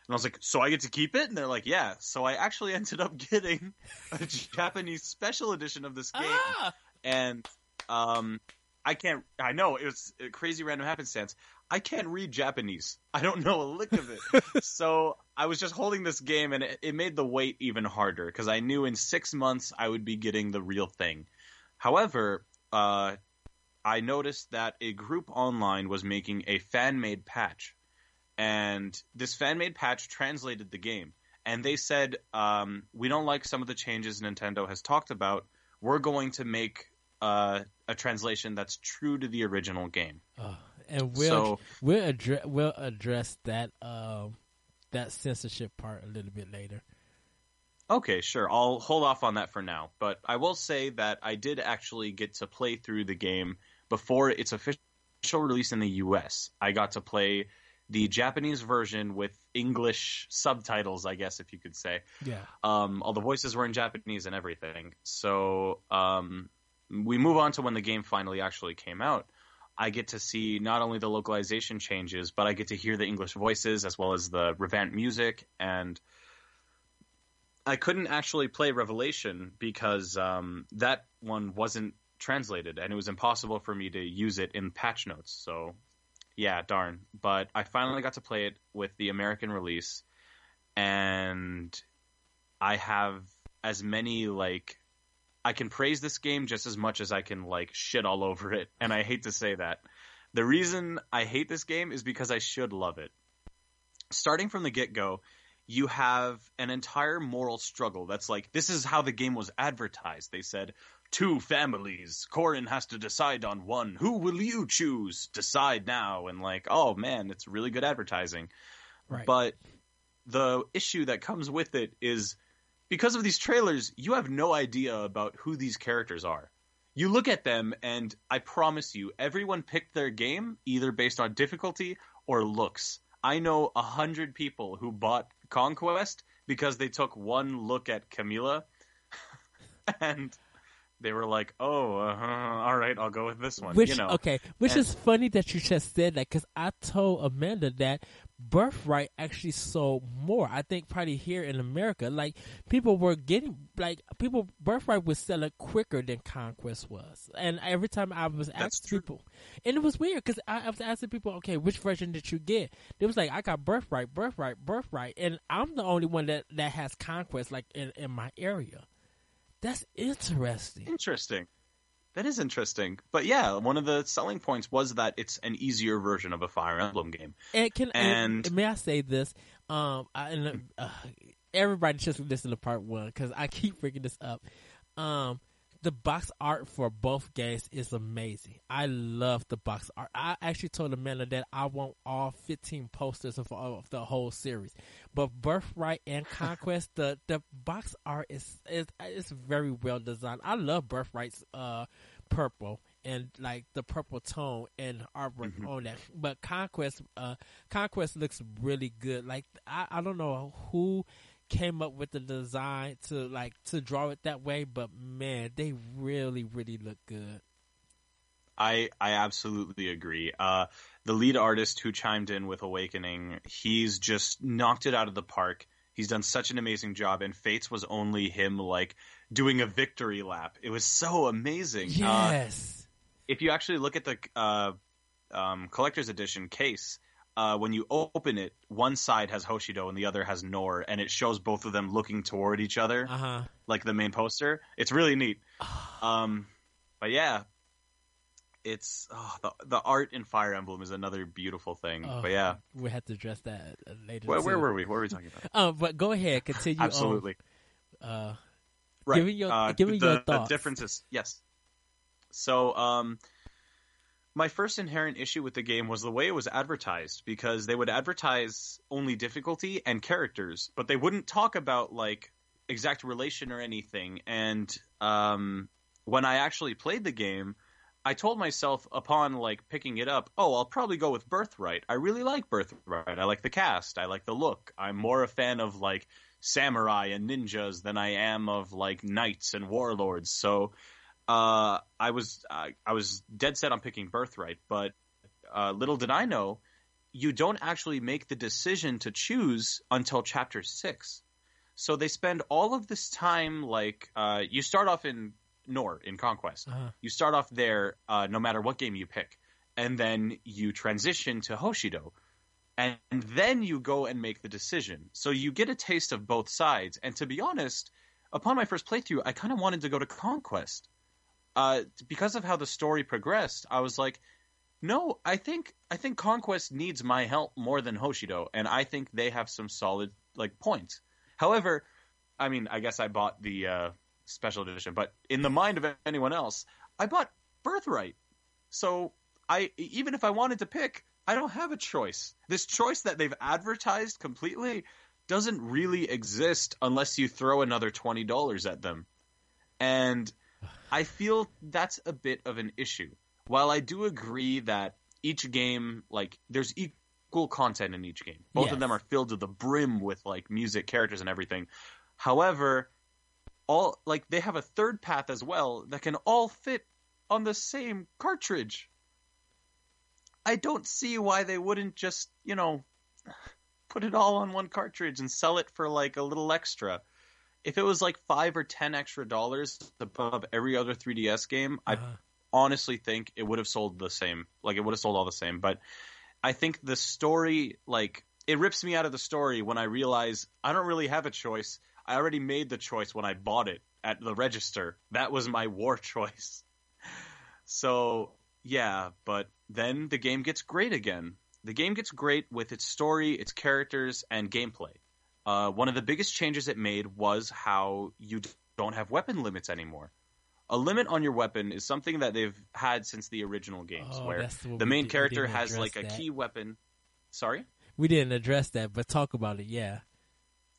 And I was like, so I get to keep it? And they're like, yeah. So I actually [LAUGHS] ended up getting a Japanese special edition of this game Ah! and um, I can't. I know it was a crazy random happenstance. I can't read Japanese. I don't know a lick of it. [LAUGHS] so I was just holding this game, and it, it made the wait even harder because I knew in six months I would be getting the real thing. However, uh, I noticed that a group online was making a fan made patch, and this fan made patch translated the game. And they said, um, we don't like some of the changes Nintendo has talked about. We're going to make uh, a translation that's true to the original game. Oh, and we'll So- we'll address we'll address that um that censorship part a little bit later. Okay, sure. I'll hold off on that for now. But I will say that I did actually get to play through the game before its official release in the US. I got to play the Japanese version with English subtitles, I guess, if you could say. Yeah. Um, all the voices were in Japanese and everything. So um, we move on to when the game finally actually came out. I get to see not only the localization changes, but I get to hear the English voices as well as the revamped music. And I couldn't actually play Revelation because um, that one wasn't translated, and it was impossible for me to use it in patch notes. So, yeah, darn. But I finally got to play it with the American release, and I have as many like I can praise this game just as much as I can like shit all over it, and I hate to say that, The reason I hate this game is because I should love it. Starting from the get go, you have an entire moral struggle that's like, this is how the game was advertised. They said, two families. Corrin has to decide on one. Who will you choose? Decide now. And like, oh man, it's really good advertising. Right. But the issue that comes with it is because of these trailers, you have no idea about who these characters are. You look at them, and I promise you, everyone picked their game either based on difficulty or looks. I know a hundred people who bought Conquest because they took one look at Camilla, [LAUGHS] and they were like, "Oh, uh, all right, I'll go with this one." Which you know, okay, which And- is funny that you just said that because I told Amanda that Birthright actually sold more. I think probably here in America, like people were getting like people Birthright was selling quicker than Conquest was, and every time I was asking people, and it was weird because I, I was asking people, okay, which version did you get? They was like, I got Birthright, Birthright, Birthright, and I'm the only one that that has Conquest like in in my area. That's interesting. Interesting. That is interesting. But yeah, one of the selling points was that it's an easier version of a Fire Emblem game. And can and, And- may I say this? Um, I, and, uh, everybody just listen to part one because I keep freaking this up. Um, the box art for both games is amazing. I love the box art. I actually told Amanda that I want all 15 posters of, of the whole series. But Birthright and [LAUGHS] Conquest, the the box art is is is very well designed. I love Birthright's uh purple and like the purple tone and artwork Mhm. on that. But Conquest, uh, Conquest looks really good. Like I, I don't know who came up with the design to like to draw it that way, but man, they really, really look good. I I absolutely agree. Uh, the lead artist who chimed in with Awakening, he's just knocked it out of the park. He's done such an amazing job, and Fates was only him like doing a victory lap. It was so amazing. Uh, Yes. if you actually look at the uh, um, collector's edition case, uh, when you open it, one side has Hoshido and the other has Nohr, and it shows both of them looking toward each other, uh huh. like the main poster. It's really neat. [SIGHS] Um, but yeah, it's oh, the the art in Fire Emblem is another beautiful thing. Oh, but yeah, we have to address that later. where, where were we? What were we talking about? Oh, [LAUGHS] but go ahead, continue. on, Absolutely. uh, right. Give me your- uh, give me the, your the thoughts. differences. Yes. So, um, my first inherent issue with the game was the way it was advertised because they would advertise only difficulty and characters, but they wouldn't talk about like exact relation or anything. And um, when I actually played the game, I told myself upon like picking it up, oh, I'll probably go with Birthright. I really like Birthright. I like the cast. I like the look. I'm more a fan of like samurai and ninjas than I am of like knights and warlords. So uh, I was I, I was dead set on picking Birthright, but uh, little did I know, you don't actually make the decision to choose until chapter six. So they spend all of this time like uh, you start off in Nohr in Conquest. uh-huh. You start off there uh, no matter what game you pick, and then you transition to Hoshido, and, and then you go and make the decision. So you get a taste of both sides. And to be honest, upon my first playthrough, I kind of wanted to go to Conquest. Uh, because of how the story progressed, I was like, no, I think I think Conquest needs my help more than Hoshido, and I think they have some solid like points. However, I mean, I guess I bought the uh, special edition, but in the mind of anyone else, I bought Birthright. So I even if I wanted to pick, I don't have a choice. This choice that they've advertised completely doesn't really exist unless you throw another twenty dollars at them. And I feel that's a bit of an issue. While I do agree that each game, like, there's equal content in each game. Both Yes. of them are filled to the brim with like music, characters, and everything. However, all like they have a third path as well that can all fit on the same cartridge. I don't see why they wouldn't just, you know, put it all on one cartridge and sell it for like a little extra. If it was like five or ten extra dollars above every other 3DS game, I Uh-huh. honestly think it would have sold the same. Like it would have sold all the same. But I think the story, like, it rips me out of the story when I realize I don't really have a choice. I already made the choice when I bought it at the register. That was my war [LAUGHS] choice. So Yeah, but then the game gets great again. The game gets great with its story, its characters, and gameplay. Uh, one of the biggest changes it made was how you don't have weapon limits anymore. A limit on your weapon is something that they've had since the original games, Oh, where the main did- character has like a that. key weapon. Sorry? We didn't address that, but talk about it. Yeah.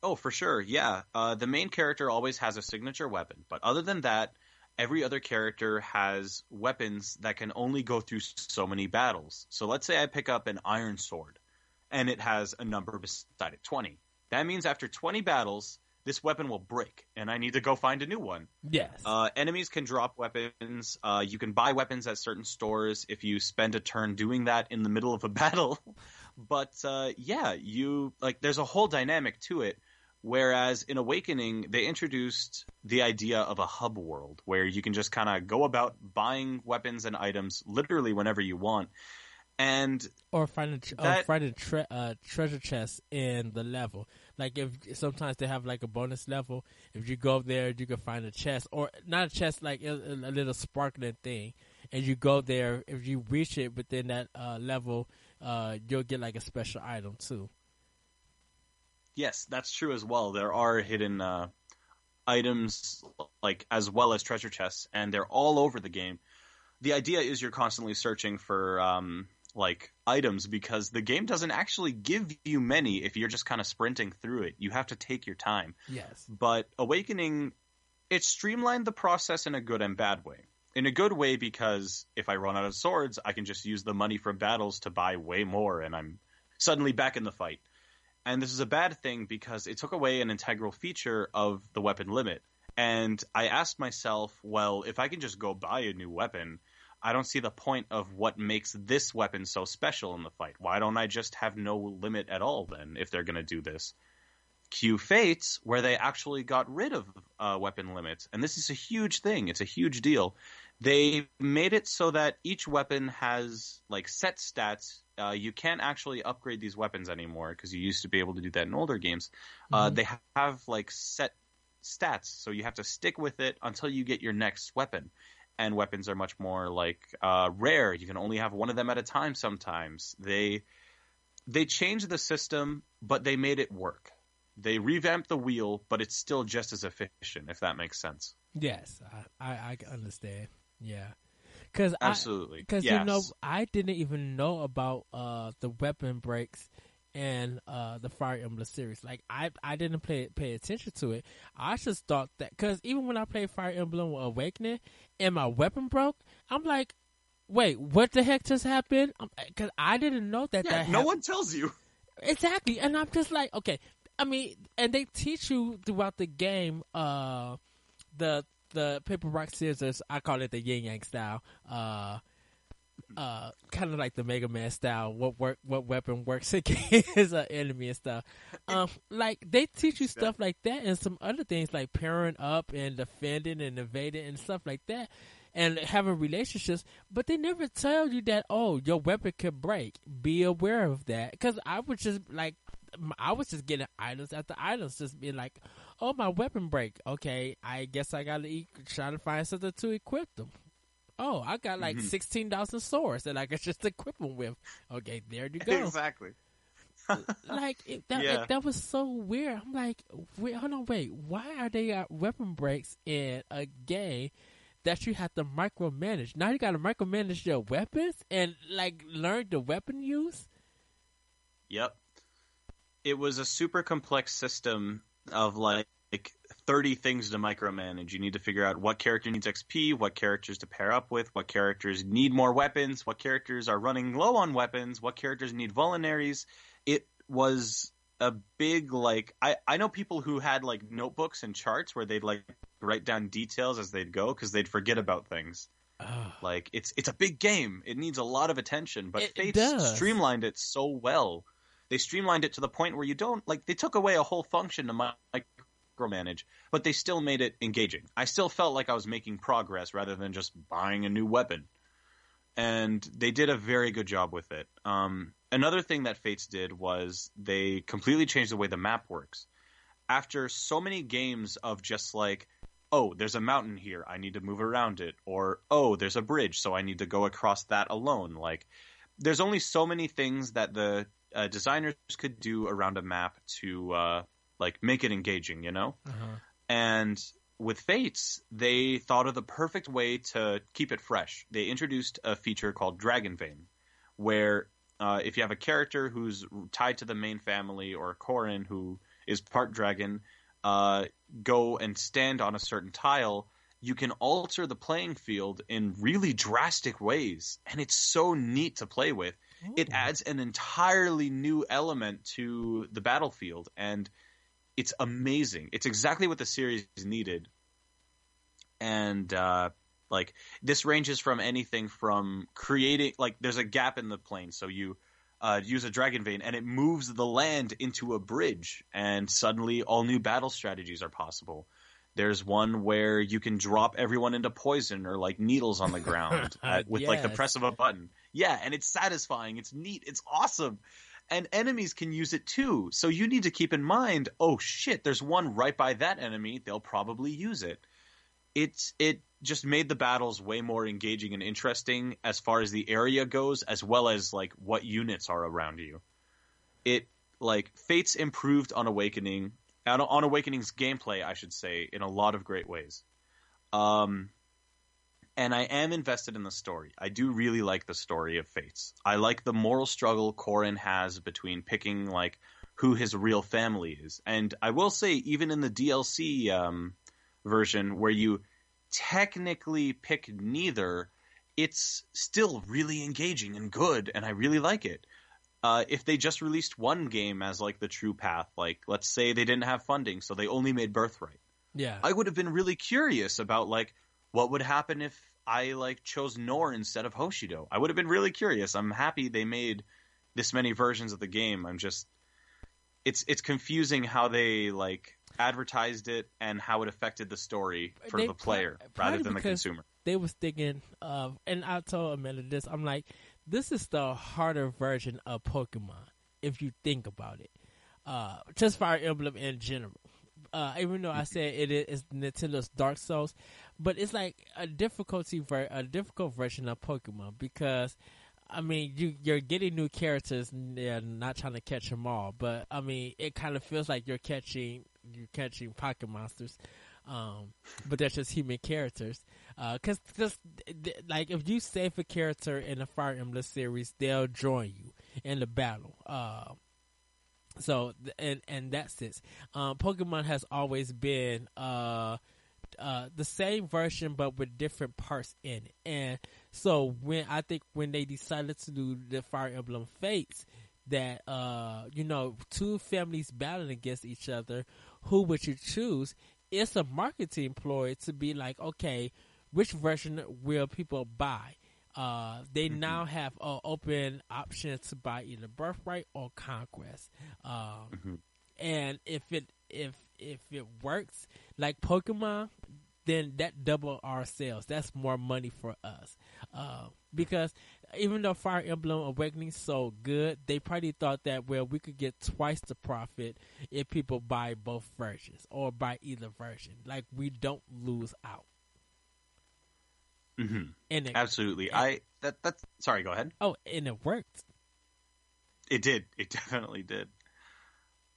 Oh, for sure. Yeah. Uh, the main character always has a signature weapon, but other than that, every other character has weapons that can only go through so many battles. So let's say I pick up an iron sword, and it has a number beside it, 20. That means after 20 battles, this weapon will break, and I need to go find a new one. Yes. Uh, enemies can drop weapons. Uh, you can buy weapons at certain stores if you spend a turn doing that in the middle of a [LAUGHS] battle. but uh, yeah, you like there's a whole dynamic to it. Whereas in Awakening, they introduced the idea of a hub world where you can just kind of go about buying weapons and items literally whenever you want. And or find a tr- or find a tre- uh, treasure chest in the level. Like if sometimes they have like a bonus level. If you go up there, you can find a chest or not a chest, like a, a little sparkling thing. And you go there. If you reach it within that uh, level, uh, you'll get like a special item too. Yes, that's true as well. There are hidden uh, items, like as well as treasure chests, and they're all over the game. The idea is you're constantly searching for um, like items because the game doesn't actually give you many if you're just kind of sprinting through it. You have to take your time. Yes. But Awakening, it streamlined the process in a good and bad way. In a good way because if I run out of swords, I can just use the money from battles to buy way more, and I'm suddenly back in the fight. And this is a bad thing because it took away an integral feature of the weapon limit. And I asked myself, well, if I can just go buy a new weapon, I don't see the point of what makes this weapon so special in the fight. Why don't I just have no limit at all then if they're going to do this? Q Fates, where they actually got rid of uh, weapon limits. And this is a huge thing. It's a huge deal. They made it so that each weapon has like set stats. Uh, you can't actually upgrade these weapons anymore because you used to be able to do that in older games. Uh, Mhm. they have like set stats, so you have to stick with it until you get your next weapon. And weapons are much more like uh, rare. You can only have one of them at a time. Sometimes they they changed the system, but they made it work. They revamped the wheel, but it's still just as efficient. If that makes sense. Yes, I, I, I understand. Yeah, because I, Absolutely. Because yes. you know, I didn't even know about uh, the weapon breaks and uh, the Fire Emblem series. Like I, I didn't pay pay attention to it. I just thought that because even when I played Fire Emblem Awakening and my weapon broke, I'm like, wait, what the heck just happened? Because I didn't know that. yeah, that no hap- one tells you. Exactly, and I'm just like, okay. I mean, and they teach you throughout the game, uh, the the paper rock scissors. I call it the yin yang style. Uh, [LAUGHS] uh, kind of like the Mega Man style. What work? What weapon works [LAUGHS] against an enemy and stuff. Um, like they teach you stuff like that, and some other things like pairing up and defending and evading and stuff like that. And having relationships, but they never tell you that. Oh, your weapon could break. Be aware of that. Because I was just like, I was just getting items after items, just being like, "Oh, my weapon break. Okay, I guess I gotta try to find something to equip them." Oh, I got like Mhm. sixteen thousand swords that I could just [LAUGHS] equip them with. Okay, there you go. exactly. [LAUGHS] like it, that, Yeah. it- that was so weird. I'm like, wait, hold on, wait. Why are they got weapon breaks in a game that you have to micromanage? Now you got to micromanage your weapons and like learn the weapon use. Yep. It was a super complex system of like 30 things to micromanage. You need to figure out what character needs XP, what characters to pair up with, what characters need more weapons, what characters are running low on weapons, what characters need vulneraries. It was a big like I I know people who had like notebooks and charts where they'd like write down details as they'd go because they'd forget about things. Ugh. Like it's it's a big game. It needs a lot of attention, but It- it Fates does. streamlined it so well. They streamlined it to the point where you don't like they took away a whole function to mi- micromanage, but they still made it engaging. I still felt like I was making progress rather than just buying a new weapon. And they did a very good job with it. Um, another thing that Fates did was they completely changed the way the map works. After so many games of just like, oh, there's a mountain here, I need to move around it, or oh, there's a bridge, so I need to go across that alone. Like, there's only so many things that the uh, designers could do around a map to uh, like make it engaging, you know. Uh-huh. And with Fates, they thought of the perfect way to keep it fresh. They introduced a feature called Dragon Vein, where uh, if you have a character who's tied to the main family or Corrin who is part dragon, uh, go and stand on a certain tile, you can alter the playing field in really drastic ways, and it's so neat to play with. It adds an entirely new element to the battlefield, and it's amazing. It's exactly what the series needed, and uh, like this ranges from anything from creating like there's a gap in the plane, so you uh, use a dragon vein and it moves the land into a bridge, and suddenly all new battle strategies are possible. There's one where you can drop everyone into poison or like needles on the [LAUGHS] ground at, with like the press of a button. Yeah, and it's satisfying. It's neat. It's awesome. And enemies can use it too. So you need to keep in mind, oh shit, there's one right by that enemy. They'll probably use it. It's it just made the battles way more engaging and interesting as far as the area goes, as well as like what units are around you. It like Fates improved on Awakening, on, on Awakening's gameplay, I should say, in a lot of great ways. Um, and I am invested in the story. I do really like the story of Fates. I like the moral struggle Corrin has between picking like who his real family is, and I will say, even in the DLC um, version where you technically pick neither, it's still really engaging and good, and I really like it. Uh, if they just released one game as like the true path, like let's say they didn't have funding, so they only made Birthright. Yeah. I would have been really curious about like what would happen if I like chose Nohr instead of Hoshido. I would have been really curious. I'm happy they made this many versions of the game. I'm just it's it's confusing how they like advertised it and how it affected the story for They the player rather than the consumer. they was thinking of, and I told Amanda this. I'm like, this is the harder version of Pokemon if you think about it. Uh, just Fire Emblem in general. Uh, even though I said it is Nintendo's Dark Souls, but it's like a difficulty ver- a difficult version of Pokemon because. I mean, you you're getting new characters. And they're not trying to catch them all, but I mean, it kind of feels like you're catching you're catching pocket monsters, um, but they're just human characters. Because just th- like if you save a character in the Fire Emblem series, they'll join you in the battle. Uh, so th- and and that's it. Um, Pokemon has always been uh, uh, the same version, but with different parts in it. And so when I think when they decided to do the Fire Emblem Fates, that uh, you know two families battling against each other, who would you choose? It's a marketing ploy to be like, okay, which version will people buy? Uh, they now have an open option to buy either Birthright or Conquest. Um, and if it if if it works like Pokemon, then that double our sales. That's more money for us. Uh, because even though Fire Emblem Awakening is so good, they probably thought that well we could get twice the profit if people buy both versions or buy either version. Like we don't lose out. hmm And it, Absolutely. I that that's sorry. Go ahead. oh, and it worked. It did. It [LAUGHS] definitely did.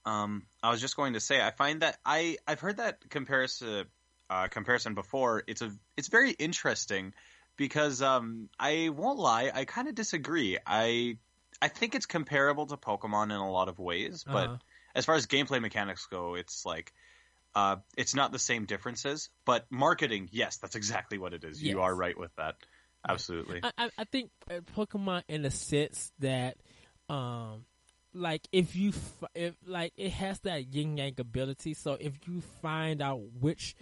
Um, I was just going to say, I find that I I've heard that comparison uh, comparison before. It's a it's very interesting because um, I won't lie, I kind of disagree. I I think it's comparable to Pokemon in a lot of ways, but Uh-huh. as far as gameplay mechanics go, it's like uh, it's not the same differences. But marketing, yes, that's exactly what it is. You are right with that. Absolutely. I, I, I think uh, Pokemon in the sense that, um, like if you f- if like it has that yin yang ability. So if you find out which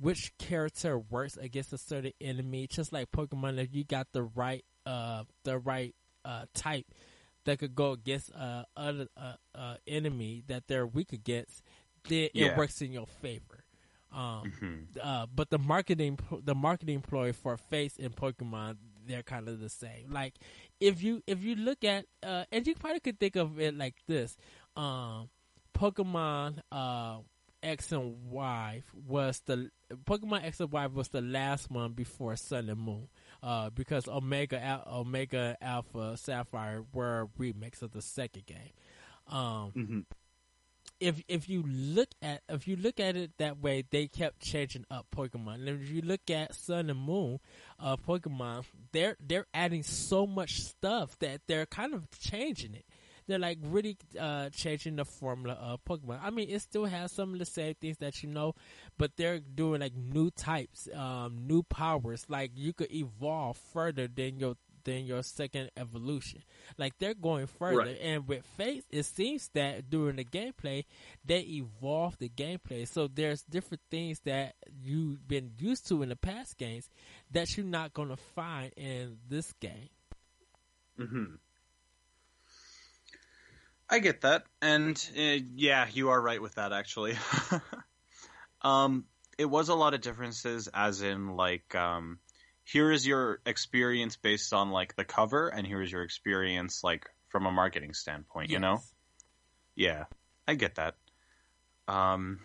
which character works against a certain enemy, just like Pokemon, if you got the right uh the right uh type that could go against uh other uh, uh enemy that they're weak against, then Yeah. it works in your favor. Um, Mhm. uh, but the marketing the marketing ploy for Fates and Pokemon they're kind of the same. Like if you if you look at uh, and you probably could think of it like this, um, Pokemon uh, X and Y was the Pokemon X and Y was the last one before Sun and Moon. Uh, because Omega Al- Omega Alpha Sapphire were remakes of the second game. Um, hmm if if you look at if you look at it that way, they kept changing up Pokemon. And if you look at Sun and Moon, uh, Pokemon, they're they're adding so much stuff that they're kind of changing it. They're like really uh, changing the formula of Pokemon. I mean, it still has some of the same things that you know, but they're doing like new types, um, new powers. Like you could evolve further than your than your second evolution. Like they're going further. Right. And with Fates, it seems that during the gameplay, they evolve the gameplay. So there's different things that you've been used to in the past games that you're not going to find in this game. hmm I get that, and uh, yeah, you are right with that. Actually, [LAUGHS] um, it was a lot of differences, as in like, um, here is your experience based on like the cover, and here is your experience like from a marketing standpoint. You know, yeah, I get that. Um,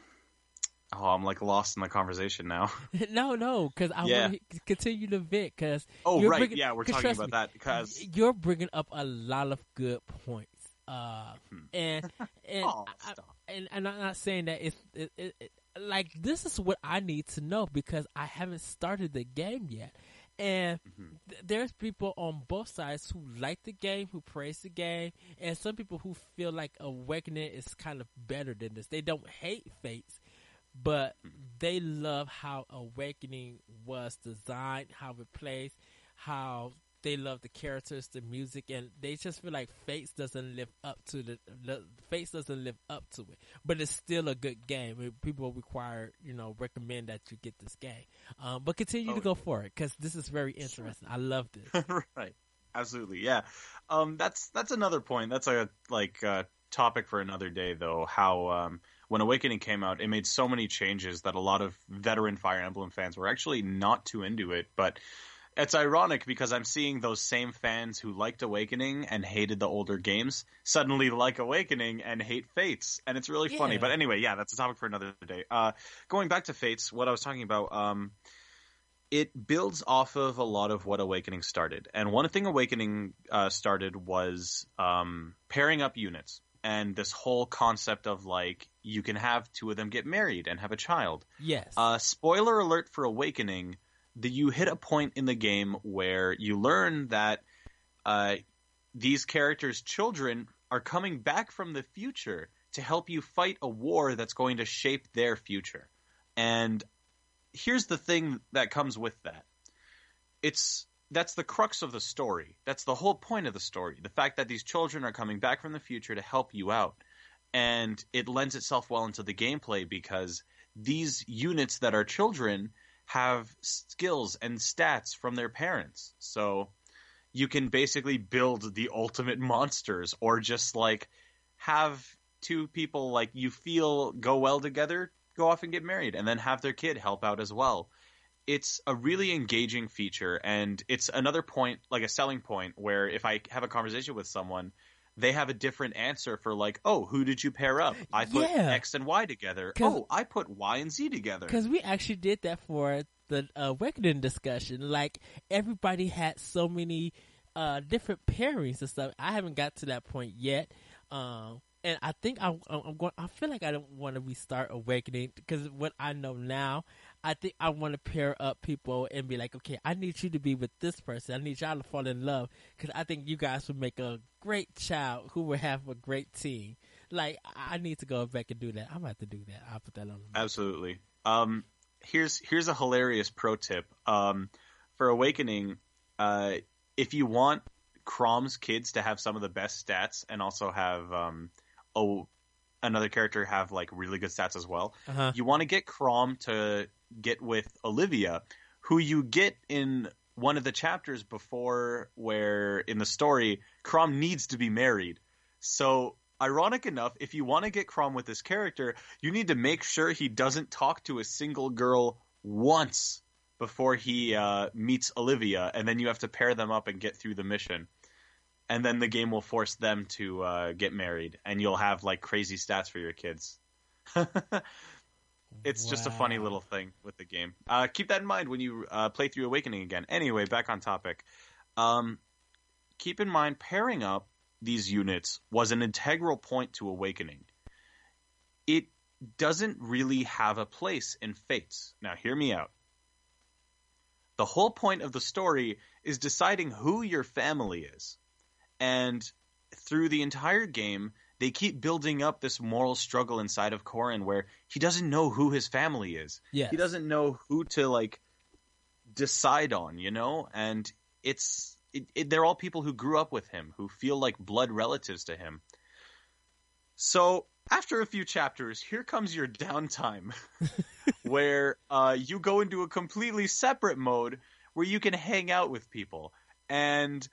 oh, I'm like lost in the conversation now. [LAUGHS] no, no, because I Yeah. want to continue to vent because Oh, You're right, bringing- yeah, we're talking about me, that because you're bringing up a lot of good points. Uh, Hmm. and [LAUGHS] and oh, I, and and I'm not saying that it's it, it, it, like this is what I need to know because I haven't started the game yet, and Mhm. th- there's people on both sides who like the game, who praise the game, and some people who feel like Awakening is kind of better than this. They don't hate Fates, but they love how Awakening was designed, how it plays, how they love the characters, the music, and they just feel like Fates doesn't live up to the, the Fates doesn't live up to it. But it's still a good game. People require, you know, recommend that you get this game. Um, but continue Oh, to go for it because this is very interesting. I love this. [LAUGHS] right. Absolutely. Yeah. Um, that's that's another point. That's a like uh, topic for another day, though. How um, when Awakening came out, it made so many changes that a lot of veteran Fire Emblem fans were actually not too into it. But it's ironic because I'm seeing those same fans who liked Awakening and hated the older games suddenly like Awakening and hate Fates, and it's really funny. But anyway, yeah, that's a topic for another day. Uh, going back to Fates, what I was talking about. Um, it builds off of a lot of what Awakening started. And one thing Awakening uh, started was um, pairing up units and this whole concept of like you can have two of them get married and have a child. Yes. Uh, spoiler alert for Awakening: the you hit a point in the game where you learn that uh, these characters' children are coming back from the future to help you fight a war that's going to shape their future. And here's the thing that comes with that. It's that's the crux of the story. That's the whole point of the story. The fact that these children are coming back from the future to help you out. And it lends itself well into the gameplay because these units that are children have skills and stats from their parents. So you can basically build the ultimate monsters or just like have two people like you feel go well together go off and get married and then have their kid help out as well it's a really engaging feature and it's another point like a selling point where if i have a conversation with someone they have a different answer for like oh who did you pair up i put Yeah. x and y together. oh i put y and z together Because we actually did that for the uh, Awakening discussion. Like everybody had so many uh, different pairings and stuff. I haven't got to that point yet, um, and I think I, I'm I'm going. I feel like I don't want to restart Awakening because what I know now, I think I want to pair up people and be like, okay, I need you to be with this person. I need y'all to fall in love because I think you guys would make a great child who would have a great team. Like I need to go back and do that. I'm about to do that. I'll put that on. Absolutely. Um, here's here's a hilarious pro tip. Um, for Awakening, uh, if you want Chrom's kids to have some of the best stats and also have um, oh another character have like really good stats as well, Uh-huh. you want to get Chrom to get with Olivia, who you get in one of the chapters before where in the story Chrom needs to be married. So ironic enough, if you want to get Chrom with this character, you need to make sure he doesn't talk to a single girl once before he uh, meets Olivia, and then you have to pair them up and get through the mission. And then the game will force them to uh, get married, and you'll have like crazy stats for your kids. [LAUGHS] It's just a funny little thing with the game. Uh, keep that in mind when you uh, play through Awakening again. Anyway, back on topic. Um, keep in mind pairing up these units was an integral point to Awakening. It doesn't really have a place in Fates. Now, hear me out. The whole point of the story is deciding who your family is. And through the entire game, they keep building up this moral struggle inside of Corrin where he doesn't know who his family is. Yes. He doesn't know who to like decide on, you know? And it's it, it, they're all people who grew up with him, who feel like blood relatives to him. So, after a few chapters, here comes your downtime [LAUGHS] where uh, you go into a completely separate mode where you can hang out with people. And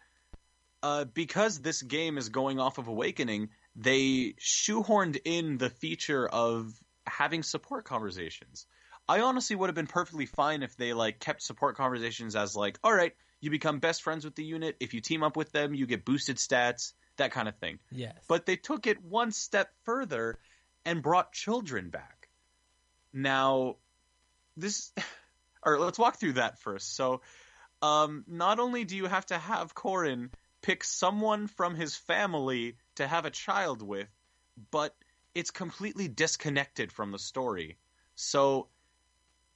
uh, because this game is going off of Awakening, they shoehorned in the feature of having support conversations. I honestly would have been perfectly fine if they like kept support conversations as like, all right, you become best friends with the unit. If you team up with them, you get boosted stats, that kind of thing. Yes. But they took it one step further and brought children back. Now, this, [LAUGHS] or let's walk through that first. So, um, not only do you have to have Corrin pick someone from his family to have a child with, but it's completely disconnected from the story. So,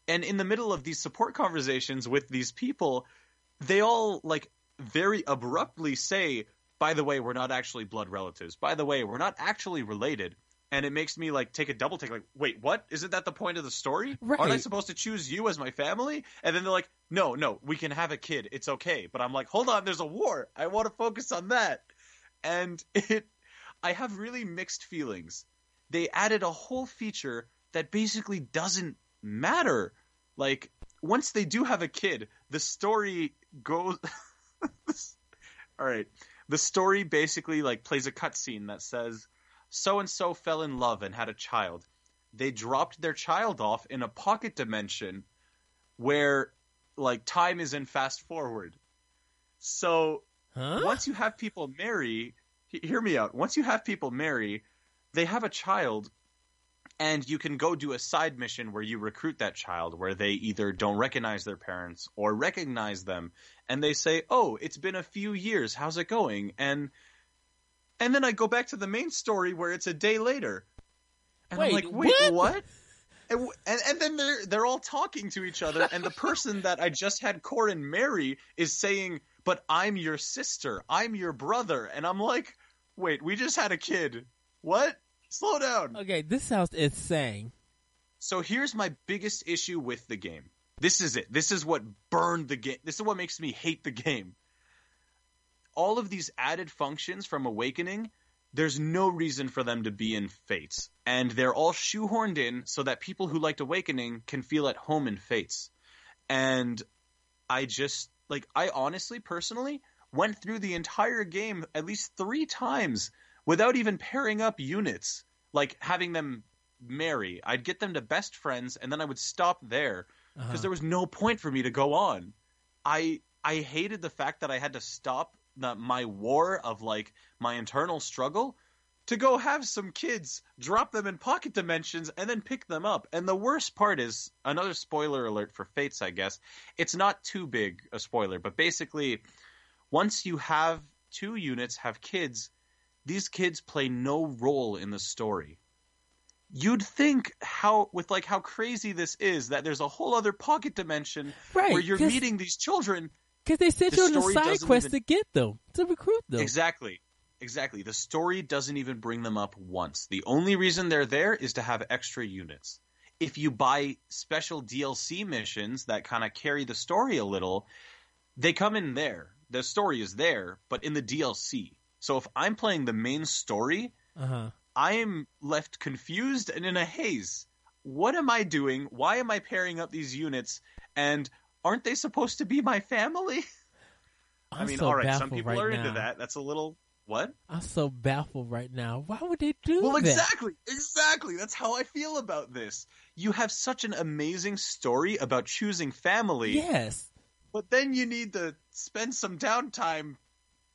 and in the middle of these support conversations with these people, they all like very abruptly say, by the way, we're not actually blood relatives. By the way, we're not actually related. And it makes me like take a double take, like, wait, what? Isn't that the point of the story? Aren't I supposed to choose you as my family? And then they're like, no, no, we can have a kid. It's okay. But I'm like, hold on, there's a war. I want to focus on that. And [LAUGHS] it, I have really mixed feelings. They added a whole feature that basically doesn't matter. Like, once they do have a kid, the story goes. [LAUGHS] All right. The story basically like plays a cutscene that says so and so fell in love and had a child. They dropped their child off in a pocket dimension where like time is in fast forward. So huh? once you have people marry, hear me out. Once you have people marry, they have a child, and you can go do a side mission where you recruit that child, where they either don't recognize their parents or recognize them, and they say, "Oh, it's been a few years. How's it going?" and and then I go back to the main story where it's a day later, and I'm like, "Wait, what?" what?" And, and and then they're they're all talking to each other, and the person that I just had Corrin marry is saying, "But I'm your sister, I'm your brother," and I'm like, "Wait, we just had a kid. What? Slow down." Okay, this sounds insane. So here's my biggest issue with the game. This is it. This is what burned the game. This is what makes me hate the game. All of these added functions from Awakening, there's no reason for them to be in Fates. And they're all shoehorned in so that people who liked Awakening can feel at home in Fates. And I just, like, I honestly, personally, went through the entire game at least three times without even pairing up units, like having them marry. I'd get them to best friends, and then I would stop there because Uh-huh. there was no point for me to go on. I I hated the fact that I had to stop the, my war of like my internal struggle to go have some kids, drop them in pocket dimensions, and then pick them up. And the worst part is another spoiler alert for Fates, I guess. It's not too big a spoiler, but basically, once you have two units have kids, these kids play no role in the story. You'd think how with like how crazy this is that there's a whole other pocket dimension Right, where you're meeting these children Because they sent The you on a side quest even- to get them, to recruit them. Exactly. Exactly. The story doesn't even bring them up once. The only reason they're there is to have extra units. If you buy special DLC missions that kind of carry the story a little, they come in there. The story is there, but in the DLC. So if I'm playing the main story, Uh huh. I am left confused and in a haze. What am I doing? Why am I pairing up these units? And aren't they supposed to be my family? [LAUGHS] I I'm mean, so all right, some people right are now. into that. That's a little what? I'm so baffled right now. Why would they do Well, that? Well, exactly, exactly. That's how I feel about this. You have such an amazing story about choosing family, Yes. but then you need to spend some downtime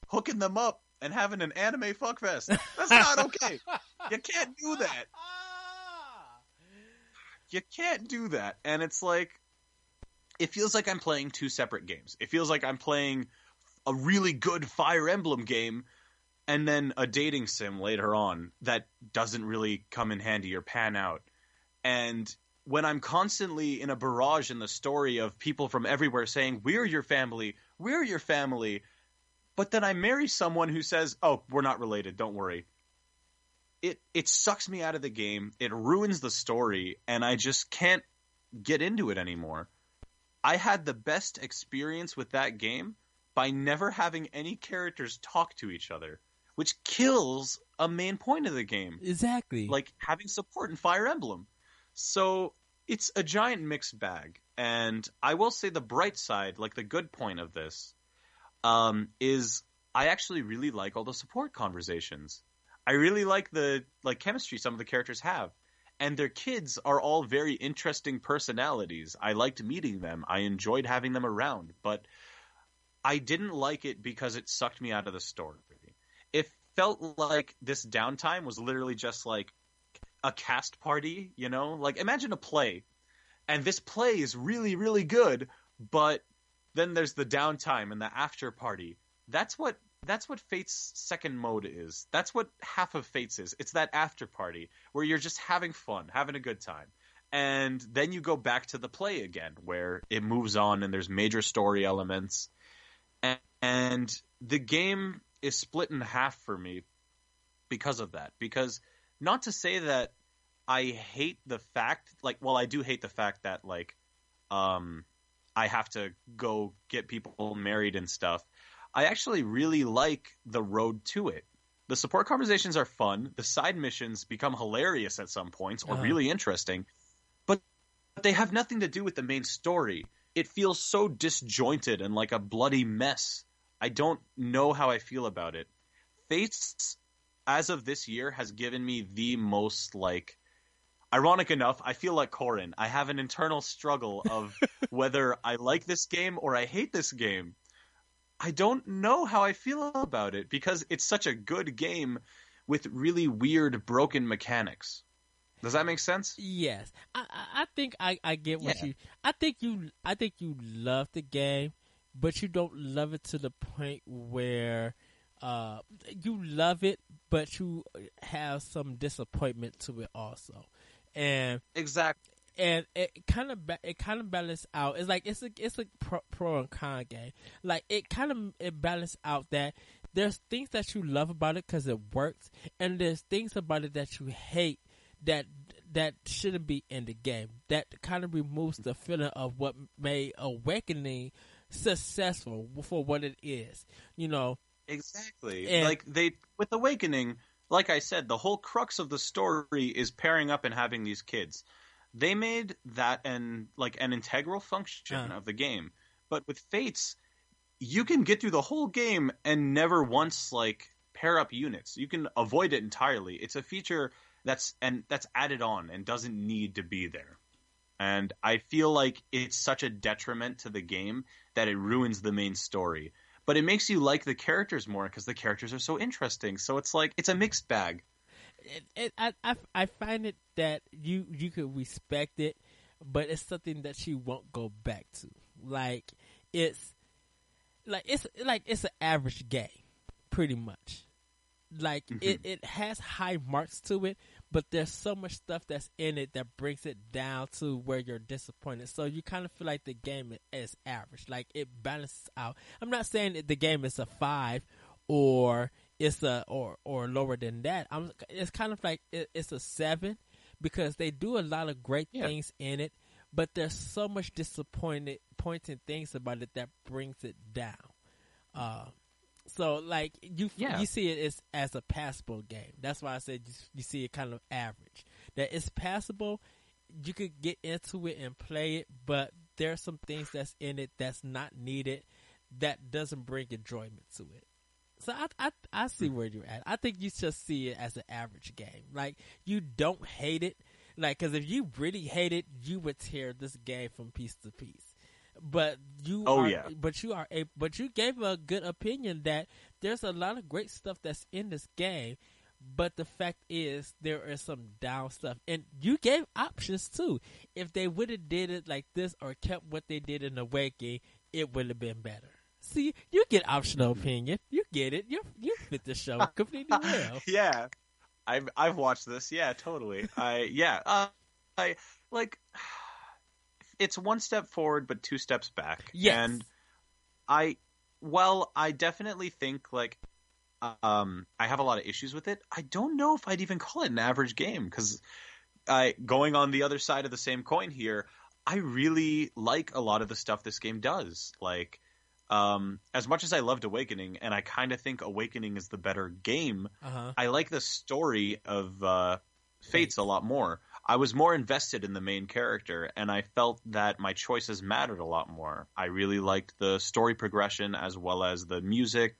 hooking them up and having an anime fuckfest. That's not okay. [LAUGHS] you can't do that. you can't do that. And it's like, it feels like I'm playing two separate games. It feels like I'm playing a really good Fire Emblem game and then a dating sim later on that doesn't really come in handy or pan out. And when I'm constantly in a barrage in the story of people from everywhere saying, We're your family, we're your family, but then I marry someone who says, Oh, we're not related, don't worry. It it sucks me out of the game, it ruins the story, and I just can't get into it anymore. I had the best experience with that game by never having any characters talk to each other, which kills a main point of the game. Exactly. Like having support in Fire Emblem. So it's a giant mixed bag. And I will say the bright side, like the good point of this, um, is I actually really like all the support conversations. I really like the like chemistry some of the characters have. And their kids are all very interesting personalities. I liked meeting them. I enjoyed having them around, but I didn't like it because it sucked me out of the story. It felt like this downtime was literally just like a cast party, you know? Like imagine a play and this play is really really good, but then there's the downtime and the after party. That's what that's what Fate's second mode is. That's what half of Fate's is. It's that after party where you're just having fun, having a good time. And then you go back to the play again where it moves on and there's major story elements. And, the game is split in half for me because of that. Because not to say that I hate the fact, like, well, I do hate the fact that, like, um, I have to go get people married and stuff. I actually really like the road to it. The support conversations are fun. The side missions become hilarious at some points or Uh-huh. really interesting, but they have nothing to do with the main story. It feels so disjointed and like a bloody mess. I don't know how I feel about it. Fates, as of this year, has given me the most like. Ironic enough, I feel like Corrin. I have an internal struggle of [LAUGHS] whether I like this game or I hate this game. I don't know how I feel about it because it's such a good game with really weird, broken mechanics. Does that make sense? Yes, I, I, think I, I get what Yeah. you. I think you. I think you love the game, but you don't love it to the point where uh, you love it, but you have some disappointment to it also, and Exactly. And it kind of ba- it kind of balance out. It's like it's a it's a pro, pro and con game. Like it kind of it balance out that there's things that you love about it because it works, and there's things about it that you hate that that shouldn't be in the game. That kind of removes the feeling of what made Awakening successful for what it is. You know, Exactly. And- like they with Awakening, like I said, the whole crux of the story is pairing up and having these kids. They made that an like an integral function of the game. But with Fates, you can get through the whole game and never once like pair up units. You can avoid it entirely. It's a feature that's and that's added on and doesn't need to be there. And I feel like it's such a detriment to the game that it ruins the main story but it makes you like the characters more because the characters are so interesting. So it's like it's a mixed bag. It, it, I, I I find it that you you could respect it, but it's something that she won't go back to. Like it's like it's like it's an average game, pretty much. Like mm-hmm. it, it has high marks to it, but there's so much stuff that's in it that brings it down to where you're disappointed. So you kind of feel like the game is average. Like it balances out. I'm not saying that the game is a five or it's a or or lower than that. I'm. It's kind of like it, it's a seven because they do a lot of great Yeah. things in it, but there's so much disappointed pointing things about it that brings it down. Uh, so like you Yeah. you see it as as a passable game. That's why I said you, you see it kind of average. That it's passable. You could get into it and play it, but there's some things that's in it that's not needed that doesn't bring enjoyment to it. So I, I I see where you're at. I think you just see it as an average game. Like you don't hate it, like because if you really hate it, you would tear this game from piece to piece. But you, Oh, are, yeah. but you are a, but you gave a good opinion that there's a lot of great stuff that's in this game, But the fact is, there is some down stuff, and you gave options too. If they would have did it like this or kept what they did in the Awakening, it would have been better. See, you get optional opinion. You get it. You you fit the show [LAUGHS] completely well. [LAUGHS] yeah, I've I've watched this. Yeah, totally. I yeah. Uh, I like. [SIGHS] It's one step forward, but two steps back. Yes. And I, well, I definitely think like, um, I have a lot of issues with it. I don't know if I'd even call it an average game because, I going on the other side of the same coin here. I really like a lot of the stuff this game does. Like, um, as much as I loved Awakening, and I kind of think Awakening is the better game, Uh-huh. I like the story of uh, Fates a lot more. I was more invested in the main character, and I felt that my choices mattered a lot more. I really liked the story progression as well as the music.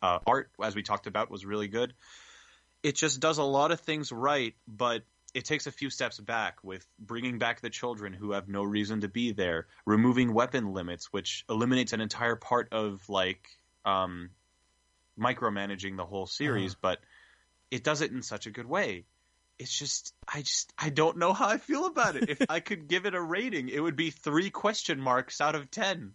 Uh, art, as we talked about, was really good. It just does a lot of things right, but it takes a few steps back with bringing back the children who have no reason to be there, removing weapon limits, which eliminates an entire part of like um, micromanaging the whole series, Uh-huh. but it does it in such a good way. It's just, I just, I don't know how I feel about it. if I could give it a rating, it would be three question marks out of ten.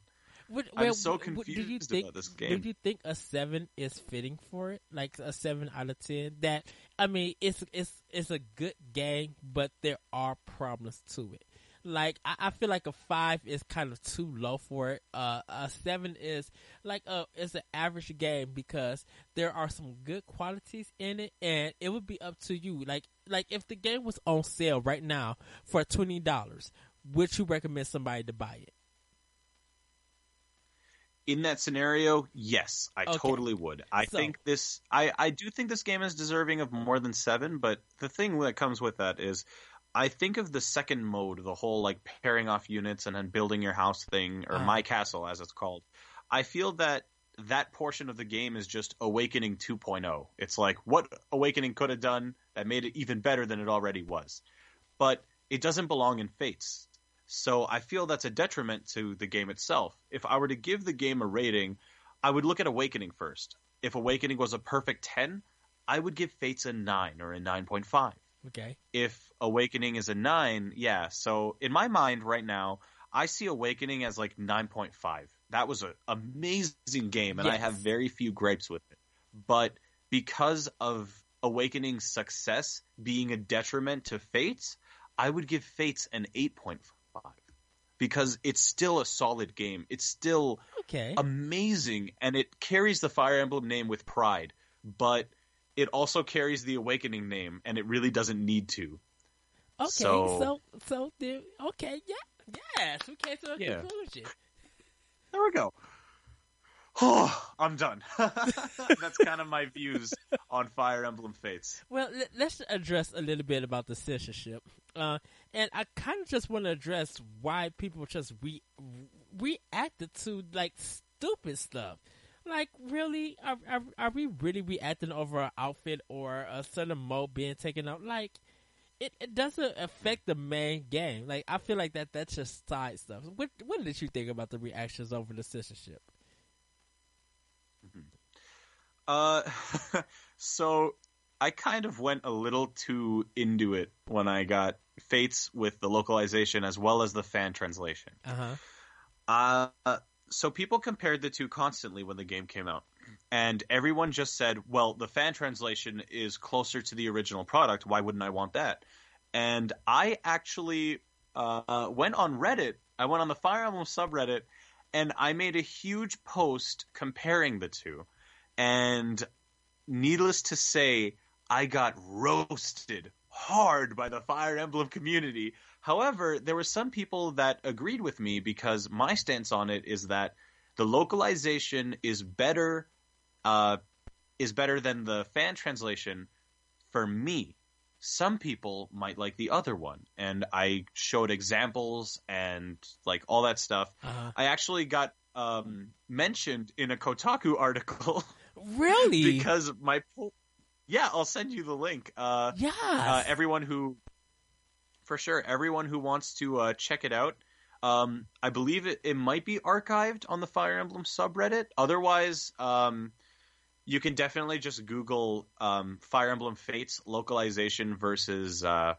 What, I'm well, so what- do you confused think, about this game. Do you think a seven is fitting for it? Like a seven out of ten? That I mean, it's it's it's a good game, but there are problems to it. Like I, I feel like a five is kind of too low for it. Uh, a seven is like a it's an average game because there are some good qualities in it, and it would be up to you. Like like if the game was on sale right now for twenty dollars, would you recommend somebody to buy it? In that scenario, yes, I Okay. totally would. I So- think this, I, I do think this game is deserving of more than seven, but the thing that comes with that is, I think of the second mode, the whole like pairing off units and then building your house thing, or Uh-huh. my castle as it's called. I feel that that portion of the game is just Awakening 2.0. It's like what Awakening could have done that made it even better than it already was. But it doesn't belong in Fates. So I feel that's a detriment to the game itself. If I were to give the game a rating, I would look at Awakening first. If Awakening was a perfect 10, I would give Fates a 9 or a 9.5. Okay. If Awakening is a 9, yeah. So in my mind right now, I see Awakening as like 9.5. That was an amazing game, and I have very few gripes with it. But because of Awakening's success being a detriment to Fates, I would give Fates an 8.5 because it's still a solid game. It's still Okay. amazing and it carries the Fire Emblem name with pride, but it also carries the Awakening name and it really doesn't need to. Okay, So- so so, then okay, yeah, yes, okay, so to Yeah. conclusion. There we go. Oh, I'm done. [LAUGHS] That's kind of my views on Fire Emblem Fates. Well, let, let's address a little bit about the censorship, uh, and I kind of just want to address why people just re- reacted to like stupid stuff. Like, really, are, are are we really reacting over an outfit or a certain mode being taken out? Like, it, it doesn't affect the main game. Like, I feel like that that's just side stuff. What what did you think about the reactions over the censorship? Uh, [LAUGHS] so I kind of went a little too into it when I got Fates with the localization as well as the fan translation. Uh huh. Uh, so people compared the two constantly when the game came out, and everyone just said, "Well, the fan translation is closer to the original product. Why wouldn't I want that?" And I actually uh, went on Reddit. I went on the Fire Emblem subreddit, and I made a huge post comparing the two. And needless to say, I got roasted hard by the Fire Emblem community. However, there were some people that agreed with me because my stance on it is that the localization is better uh, is better than the fan translation for me. Some people might like the other one, and I showed examples and like all that stuff. Uh huh. I actually got um, mentioned in a Kotaku article [LAUGHS] Really? because my po- yeah, I'll send you the link. Uh, yes. uh, everyone who, for sure, everyone who wants to uh, check it out. Um, I believe it, it might be archived on the Fire Emblem subreddit. Otherwise, um, you can definitely just Google um, Fire Emblem Fates localization versus uh,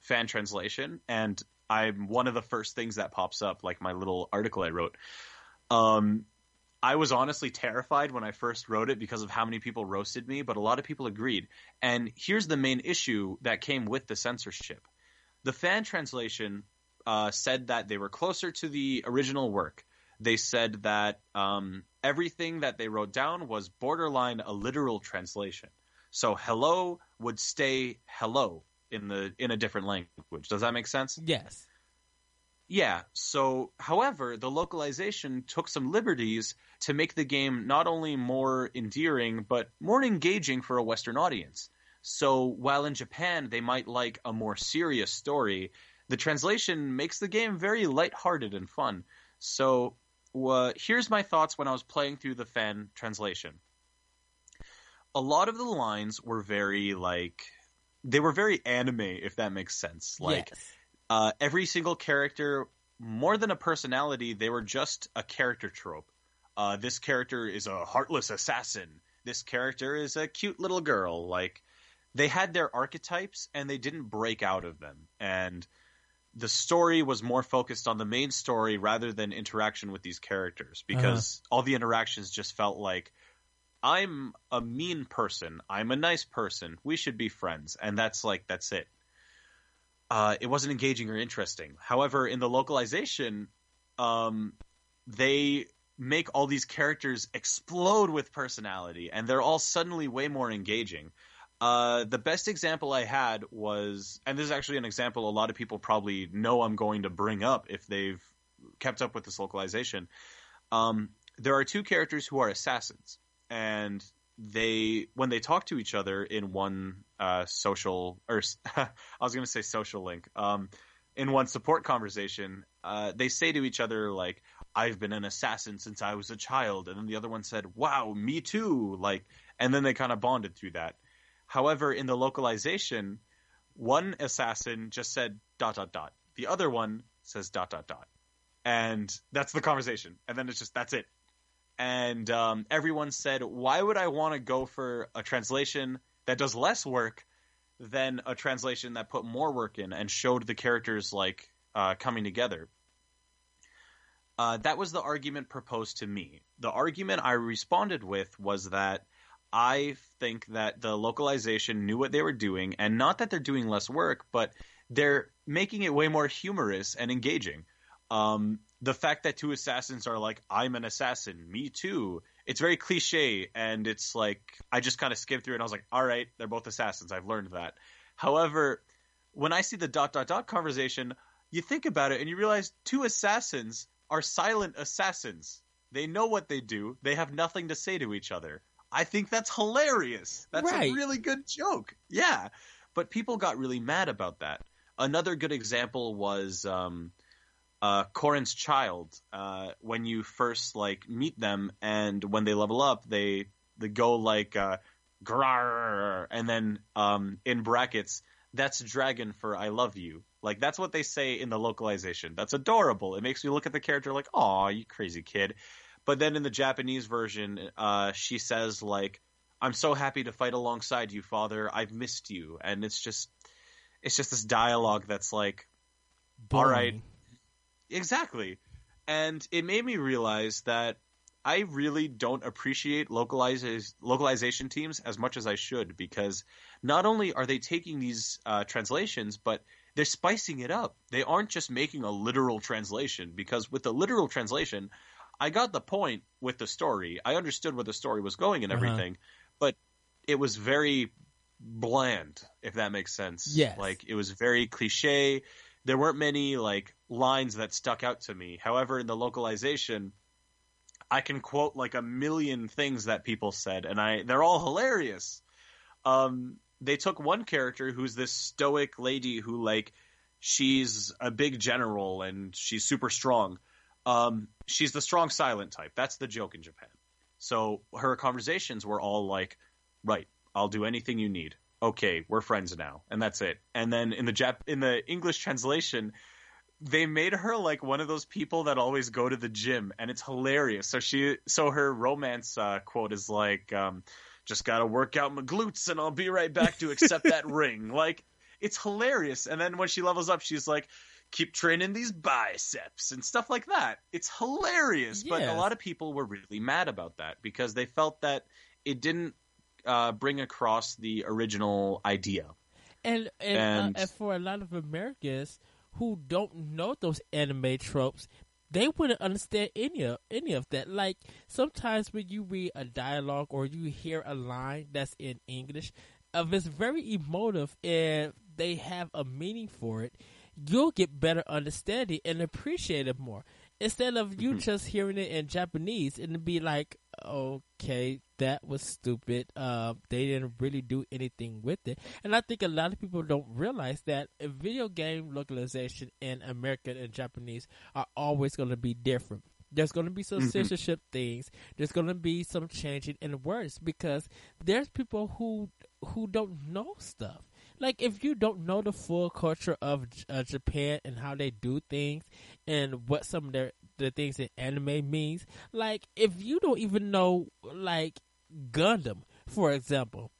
fan translation, and I'm one of the first things that pops up, like my little article I wrote. Um, I was honestly terrified when I first wrote it because of how many people roasted me, but a lot of people agreed. And here's the main issue that came with the censorship: the fan translation uh, said that they were closer to the original work. They said that um, everything that they wrote down was borderline a literal translation. So hello would stay hello in the in a different language. Does that make sense? Yes. Yeah. So, however, the localization took some liberties to make the game not only more endearing but more engaging for a Western audience. So, while in Japan they might like a more serious story, the translation makes the game very lighthearted and fun. So, uh, here's my thoughts when I was playing through the fan translation. A lot of the lines were very like they were very anime, if that makes sense. Like yes. Uh, every single character, more than a personality, they were just a character trope. Uh, this character is a heartless assassin. This character is a cute little girl. Like they had their archetypes and they didn't break out of them. And the story was more focused on the main story rather than interaction with these characters because all the interactions just felt like I'm a mean person, I'm a nice person, we should be friends, and that's like that's it. Uh, it wasn't engaging or interesting. However, in the localization, um, they make all these characters explode with personality, and they're all suddenly way more engaging. Uh, the best example I had was, and this is actually an example a lot of people probably know I'm going to bring up if they've kept up with this localization. Um, there are two characters who are assassins, and they, when they talk to each other in one uh, social, or [LAUGHS] I was going to say social link, um, in one support conversation, uh, they say to each other like, "I've been an assassin since I was a child," and then the other one said, "Wow, me too!" Like, and then they kind of bonded through that. However, in the localization, one assassin just said dot dot dot. The other one says dot dot dot. And that's the conversation. And then it's just that's it. And um, everyone said, why would I want to go for a translation that does less work than a translation that put more work in and showed the characters like uh, coming together? Uh, that was the argument proposed to me. The argument I responded with was that I think that the localization knew what they were doing, and not that they're doing less work, but they're making it way more humorous and engaging. Um, the fact that two assassins are like, I'm an assassin, me too. It's very cliche, and it's like, I just kind of skimmed through it and I was like, all right, they're both assassins. I've learned that. However, when I see the dot dot dot conversation, you think about it and you realize two assassins are silent assassins. They know what they do, they have nothing to say to each other. I think that's hilarious. That's Right. a really good joke. Yeah. But people got really mad about that. Another good example was um, uh, Corrin's child. Uh, when you first like meet them, and when they level up, they they go like uh, "Grrr," and then um, in brackets, that's dragon for "I love you." Like that's what they say in the localization. That's adorable. It makes me look at the character like, "Aw, you crazy kid." But then in the Japanese version, uh, she says like, "I'm so happy to fight alongside you, father. I've missed you," and it's just, it's just this dialogue that's like, all right. Exactly, and it made me realize that I really don't appreciate localizes localization teams as much as I should because not only are they taking these uh, translations, but they're spicing it up. They aren't just making a literal translation because with the literal translation, I got the point with the story. I understood where the story was going and Uh-huh. everything, but it was very bland, if that makes sense. Yes. Like it was very cliche. There weren't many like lines that stuck out to me. However, in the localization, I can quote like a million things that people said, and I they're all hilarious. Um, they took one character who's this stoic lady who like she's a big general and she's super strong. Um, she's the strong silent type. That's the joke in Japan. So her conversations were all like, "Right, I'll do anything you need. Okay, we're friends now," and that's it. And then in the Jap- in the English translation, they made her like one of those people that always go to the gym, and it's hilarious. So she, so her romance uh, quote is like, um, just gotta work out my glutes and I'll be right back to accept that [LAUGHS] ring. Like, it's hilarious. And then when she levels up, she's like, keep training these biceps and stuff like that. It's hilarious. But a lot of people were really mad about that because they felt that it didn't uh, bring across the original idea. And and, And- uh, and for a lot of Americans who don't know those anime tropes, they wouldn't understand any of any of that. Like sometimes when you read a dialogue or you hear a line that's in English, if it's very emotive and they have a meaning for it, you'll get better understanding and appreciate it more. Instead of you mm-hmm. just hearing it in Japanese and be like, okay, that was stupid. Uh, they didn't really do anything with it. And I think a lot of people don't realize that a video game localization in American and Japanese are always going to be different. There's going to be some Mhm. censorship things. There's going to be some changing in words because there's people who who don't know stuff. Like if you don't know the full culture of uh, Japan and how they do things and what some of their the things in anime means, like if you don't even know like Gundam, for example,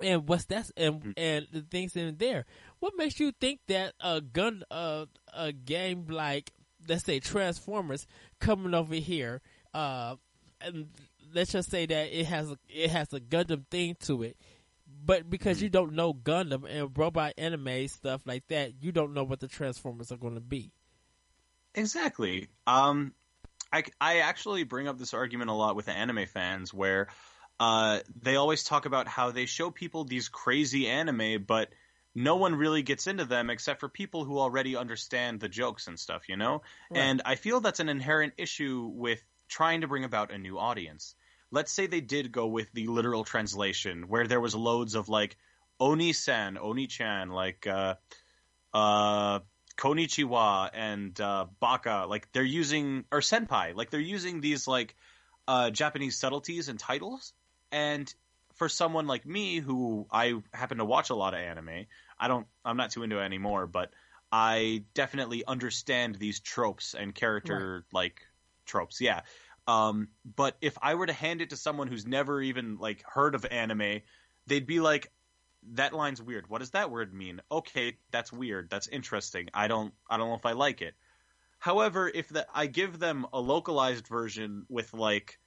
and what's that's and Mhm. and the things in there, what makes you think that a gun uh, a game like let's say Transformers coming over here, uh, and let's just say that it has a, it has a Gundam thing to it. But because you don't know Gundam and robot anime stuff like that, you don't know what the Transformers are going to be. Exactly. Um, I, I actually bring up this argument a lot with anime fans where uh, they always talk about how they show people these crazy anime, but no one really gets into them except for people who already understand the jokes and stuff, you know? Right. And I feel that's an inherent issue with trying to bring about a new audience. Let's say they did go with the literal translation where there was loads of like Oni-san, Oni-chan, like uh, uh, Konichiwa and uh, Baka, like they're using or Senpai, like they're using these like uh, Japanese subtleties and titles. And for someone like me, who I happen to watch a lot of anime, I don't, I'm not too into it anymore, but I definitely understand these tropes and character like tropes. Yeah. Um, but if I were to hand it to someone who's never even like heard of anime, they'd be like, that line's weird. What does that word mean? Okay, that's weird. That's interesting. I don't I don't know if I like it. However, if the, I give them a localized version with like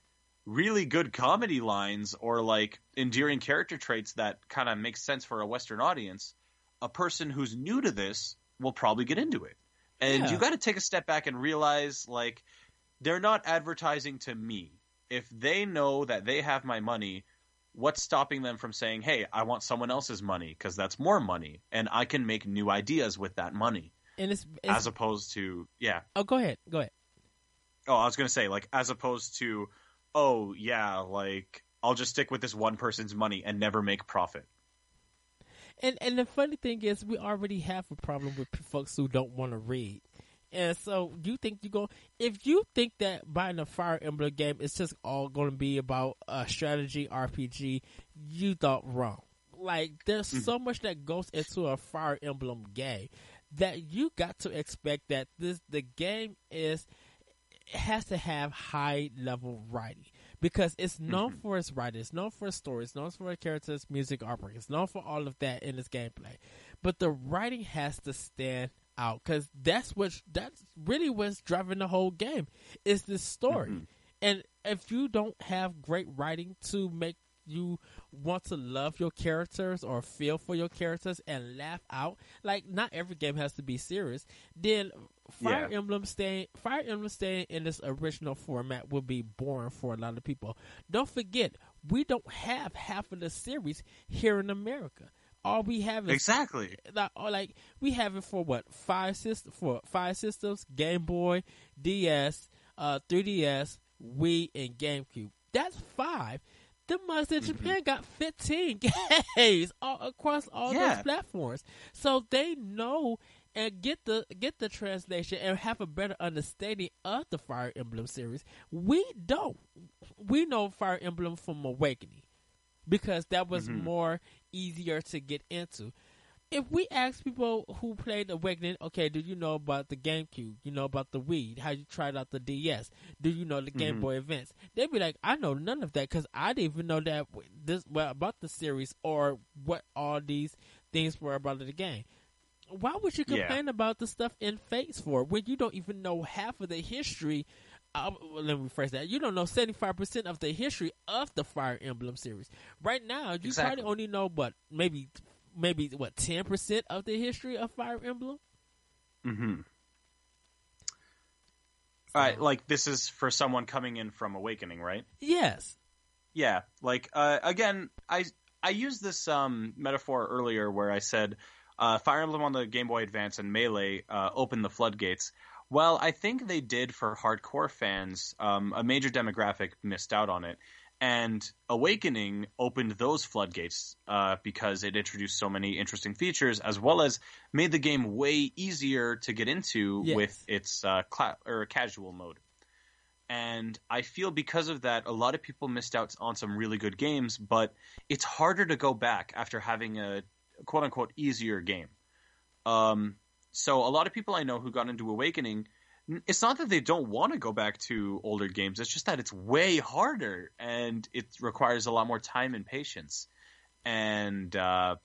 really good comedy lines or like endearing character traits that kind of make sense for a western audience, a person who's new to this will probably get into it. And Yeah. you got to take a step back and realize like they're not advertising to me. If they know that they have my money, what's stopping them from saying, "Hey, I want someone else's money because that's more money and I can make new ideas with that money." And it's, it's As opposed to, yeah. oh, go ahead, go ahead. Oh, I was going to say like as opposed to, "Oh, yeah, like I'll just stick with this one person's money and never make profit." And and the funny thing is, we already have a problem with folks who don't want to read. And so you think you go if you think that buying a Fire Emblem game is just all going to be about a strategy RPG, you thought wrong. Like there's mm-hmm. so much that goes into a Fire Emblem game that you got to expect that this the game is has to have high level writing because it's known mm-hmm. for its writing, it's known for its story, it's known for its characters, music, artwork, it's known for all of that in its gameplay. But the writing has to stand out because that's what that's really what's driving the whole game is the story. Mm-hmm. And if you don't have great writing to make you want to love your characters or feel for your characters and laugh out, like not every game has to be serious, then Fire Yeah. Emblem staying Fire Emblem staying in this original format will be boring for a lot of people. Don't forget, we don't have half of the series here in America. All we have is Exactly. like, like we have it for what five system for five systems: Game Boy, DS, uh, 3DS, Wii, and GameCube. That's five. The ones in Japan got fifteen [LAUGHS] games all across all Yeah. those platforms, so they know and get the get the translation and have a better understanding of the Fire Emblem series. We don't. We know Fire Emblem from Awakening because that was Mhm. more easier to get into. if we ask people who played Awakening, okay, do you know about the GameCube? You know about the Wii? How you tried out the DS? Do you know the Game Mhm. Boy Advance? They'd be like, I know none of that because I didn't even know that this well, about the series or what all these things were about the game. Why would you Yeah. complain about the stuff in Fates for when you don't even know half of the history? Uh, let me rephrase that. You don't know seventy five percent of the history of the Fire Emblem series. Right now, you Exactly. probably only know what maybe maybe what ten percent of the history of Fire Emblem. Mm-hmm. All right, like this is for someone coming in from Awakening, right? Yes. Yeah, like uh, again, I I used this um, metaphor earlier where I said uh, Fire Emblem on the Game Boy Advance and Melee uh, opened the floodgates. Well, I think they did for hardcore fans. Um, a major demographic missed out on it, and Awakening opened those floodgates uh, because it introduced so many interesting features, as well as made the game way easier to get into Yes. with its uh, cla- or casual mode and I feel because of that, a lot of people missed out on some really good games. But it's harder to go back after having a quote unquote easier game. Um, so a lot of people I know who got into Awakening, it's not that they don't want to go back to older games. It's just that it's way harder and it requires a lot more time and patience. And uh,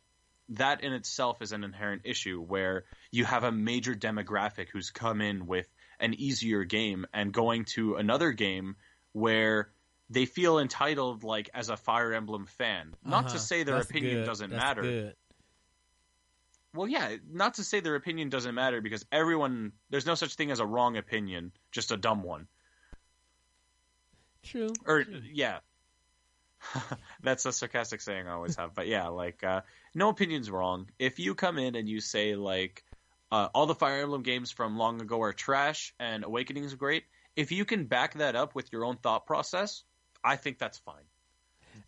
that in itself is an inherent issue where you have a major demographic who's come in with an easier game and going to another game where they feel entitled like as a fire emblem fan not Uh-huh. to say their That's opinion good. doesn't That's matter good. Well yeah not to say their opinion doesn't matter because everyone there's no such thing as a wrong opinion just a dumb one True. or true. yeah [LAUGHS] that's a sarcastic saying i always have but yeah like uh, no opinion's wrong if you come in and you say like uh, all the fire emblem games from long ago are trash and awakening is great if you can back that up with your own thought process i think that's fine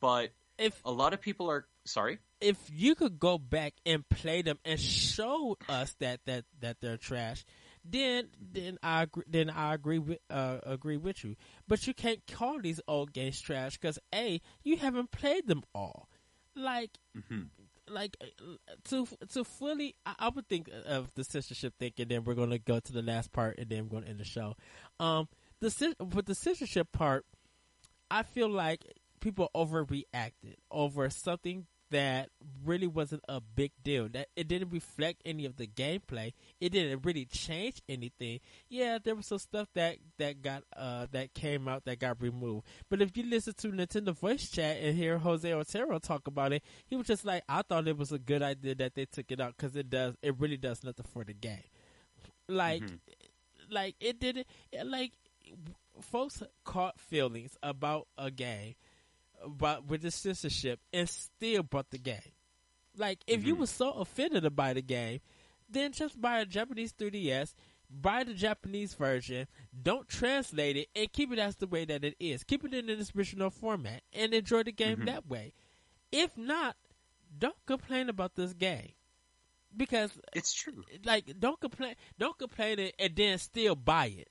but If a lot of people are sorry if you could go back and play them and show us that that that they're trash, then then I agree, then I agree with uh, agree with you. But you can't call these old games trash because a you haven't played them all. Like hmm like uh, to to fully, I, I would think of the censorship thing, and then we're gonna go to the last part, and then we're gonna end the show. Um, the with the censorship part, I feel like people overreacted over something that really wasn't a big deal. That it didn't reflect any of the gameplay. It didn't really change anything. Yeah, there was some stuff that that got uh that came out that got removed. But if you listen to Nintendo voice chat and hear Jose Otero talk about it, he was just like, "I thought it was a good idea that they took it out because it does. It really does nothing for the game. Like, Mhm. like it didn't. Like, folks caught feelings about a game, about with the censorship, and still bought the game. Like, if you Mhm. were so offended by the game, then just buy a Japanese 3DS, buy the Japanese version, don't translate it, and keep it as the way that it is. Keep it in its original format, and enjoy the game Mhm. that way. If not, don't complain about this game. Because it's true like don't complain don't complain it and then still buy it.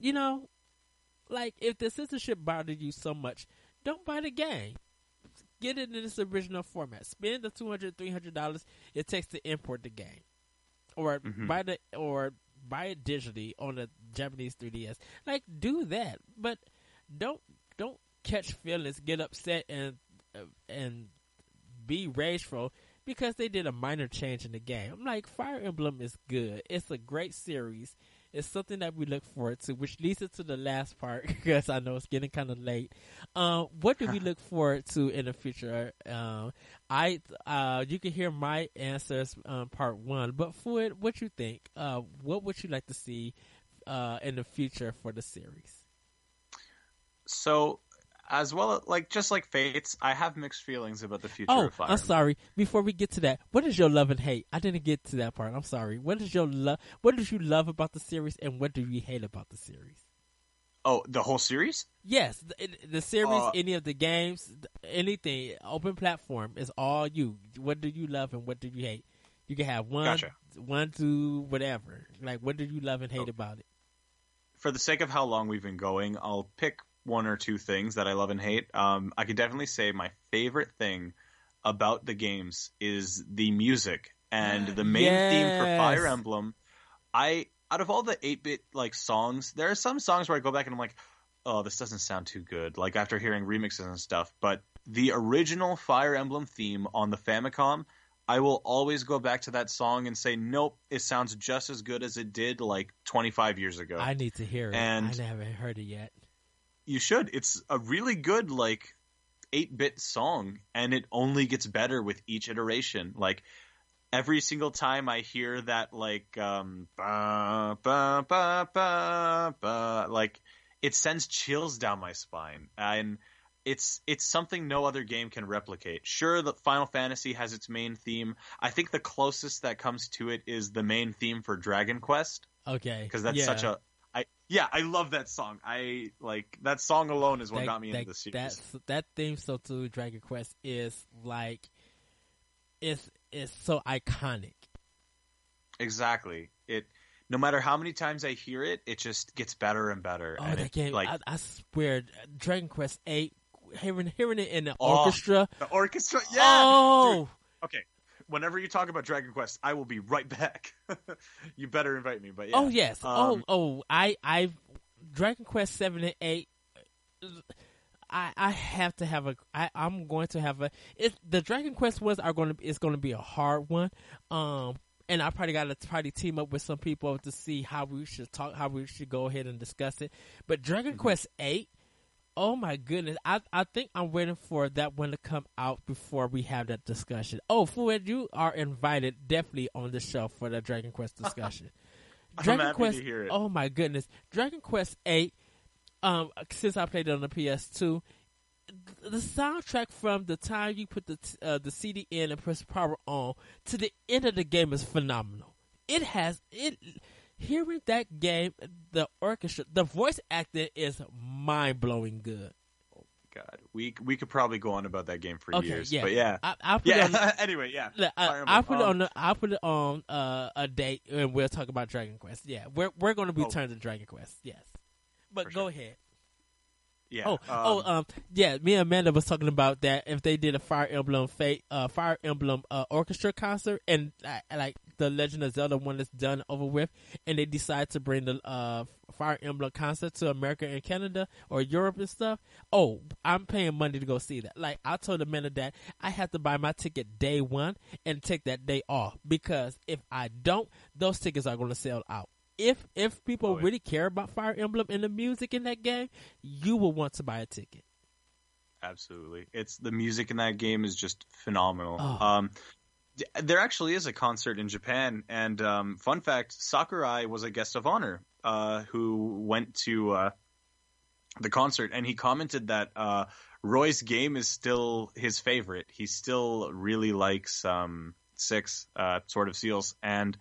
You know? Like if the censorship bothered you so much, don't buy the game. Get it in its original format. Spend the $200, 300 dollars it takes to import the game. Or Mhm. buy the or buy it digitally on a Japanese 3DS. Like do that. But don't don't catch feelings, get upset and uh, and be rageful because they did a minor change in the game. I'm like, Fire Emblem is good. It's a great series. It's something that we look forward to, which leads us to the last part [LAUGHS] because I know it's getting kind of late. Um, what do we [LAUGHS] look forward to in the future? Um, I uh, you can hear my answers um, part one, but for it, what you think? Uh, what would you like to see uh, in the future for the series? so as well like just like fates i have mixed feelings about the future Oh, of fire I'm sorry. Before we get to that, what is your love and hate? I didn't get to that part. I'm sorry. What is your love? What did you love about the series, and what do you hate about the series? oh the whole series Yes, the, the series, Uh, any of the games, anything, open platform is all you. What do you love and what do you hate? You can have one, Gotcha. one, two, whatever. Like, what do you love and hate Oh. about it? for the sake of how long we've been going, I'll pick one or two things that I love and hate. Um, I could definitely say my favorite thing about the games is the music and the main yes. theme for Fire Emblem. I out of all the 8-bit like songs, there are some songs where I go back and I'm like, "Oh, this doesn't sound too good." Like after hearing remixes and stuff, but the original Fire Emblem theme on the Famicom, I will always go back to that song and say, "Nope, it sounds just as good as it did like 25 years ago." I need to hear it. And I haven't heard it yet. You should. It's a really good like 8-bit song and it only gets better with each iteration. Like every single time I hear that like um ba, ba, ba, ba, ba, like it sends chills down my spine and it's it's something no other game can replicate. Sure, the Final Fantasy has its main theme. I think the closest that comes to it is the main theme for Dragon Quest. Okay, because that's yeah. such a yeah I love that song. I like that song alone is what that, got me that, into the series. That that theme so to Dragon Quest is like it's it's so iconic. Exactly. It no matter how many times I hear it, it just gets better and better. Oh, and that it, game! Like, I, I, swear, Dragon Quest Eight, hearing hearing it in the oh, orchestra. The orchestra, yeah. Oh, Dude. okay. Whenever you talk about Dragon Quest, I will be right back. [LAUGHS] you better invite me, but yeah. Oh yes. Um, oh oh, I I Dragon Quest Seven and Eight. I, I have to have a I, I'm going to have a it, the Dragon Quest ones are going to it's going to be a hard one um and I probably got to probably team up with some people to see how we should talk how we should go ahead and discuss it but Dragon mm-hmm. Quest 8 oh my goodness I I think I'm waiting for that one to come out before we have that discussion oh Fouad you are invited definitely on the show for the Dragon Quest [LAUGHS] discussion Dragon Quest oh my goodness Dragon Quest 8 um, since I played it on the PS2, the soundtrack from the time you put the uh, the CD in and press power on to the end of the game is phenomenal. It has it. Hearing that game, the orchestra, the voice acting is mind blowing good. Oh God, we we could probably go on about that game for okay, years, yeah. but yeah, I, will put yeah. It on, [LAUGHS] anyway, yeah, I, I'll put um, it on. The, I'll put it on uh, a date, and we'll talk about Dragon Quest. Yeah, we're we're going to return oh. to Dragon Quest. Yes. But go ahead. Yeah. Oh, oh um, oh, um, yeah. Me and Amanda was talking about that if they did a Fire Emblem Fate, uh, Fire Emblem uh, orchestra concert, and uh, like the Legend of Zelda one that's done over with, and they decide to bring the uh, Fire Emblem concert to America and Canada or Europe and stuff. Oh, I'm paying money to go see that. Like I told Amanda that I have to buy my ticket day one and take that day off because if I don't, those tickets are going to sell out if if people oh, really care about Fire Emblem and the music in that game, you will want to buy a ticket. Absolutely, it's the music in that game is just phenomenal. Oh. Um, there actually is a concert in Japan, and um, fun fact: Sakurai was a guest of honor uh, who went to uh, the concert, and he commented that uh, Roy's game is still his favorite. He still really likes um, Six uh, Sword of Seals, and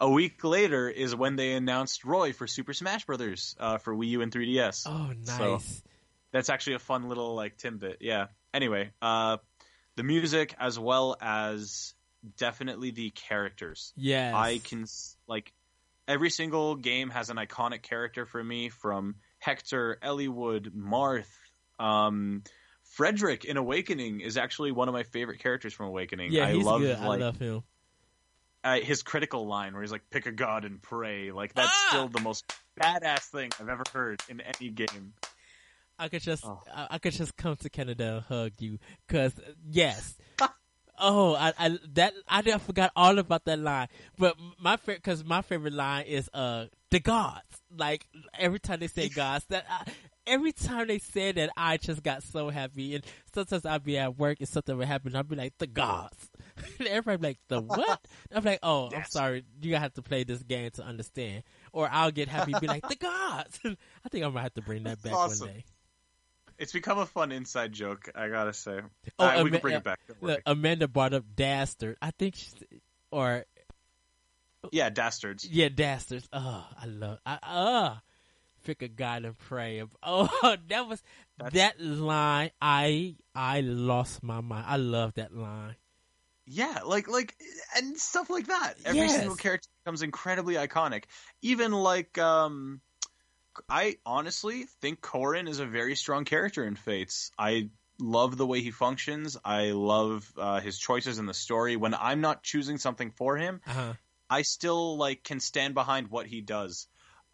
a week later is when they announced Roy for Super Smash Brothers uh, for Wii U and 3DS. Oh, nice. So that's actually a fun little like tidbit. Yeah. Anyway, uh, the music as well as definitely the characters. Yeah. I can like every single game has an iconic character for me from Hector, Eliwood, Marth, um, Frederick in Awakening is actually one of my favorite characters from Awakening. Yeah, I he's love, good. Like, I love him uh, his critical line where he's like, "Pick a god and pray." Like that's ah! still the most badass thing I've ever heard in any game. I could just, oh. I, I, could just come to Canada and hug you, cause yes. [LAUGHS] oh, I, I that I forgot all about that line. But my favorite, cause my favorite line is uh the gods. Like every time they say gods, that I, every time they say that, I just got so happy. And sometimes I'd be at work and something would happen. I'd be like, the gods. [LAUGHS] Everybody like, the what? I'm like, oh, I'm sorry. You have to play this game to understand. Or I'll get happy and be like, the gods. [LAUGHS] I think I'm going to have to bring that back awesome. one day. It's become a fun inside joke, I gotta say. Oh, right, Ama- we can bring it back. Look, Amanda brought up Dastard. I think, she's, or yeah, Dastards. Yeah, Dastards. Oh, I love. I uh pick a god and pray. [LAUGHS] Oh, that was That's... that line. I I lost my mind. I love that line. Yeah, like like and stuff like that. Every yes. single character becomes incredibly iconic. Even like um I honestly think Corrin is a very strong character in Fates. I love the way he functions. I love uh, his choices in the story. When I'm not choosing something for him, Uh-huh. I still like can stand behind what he does.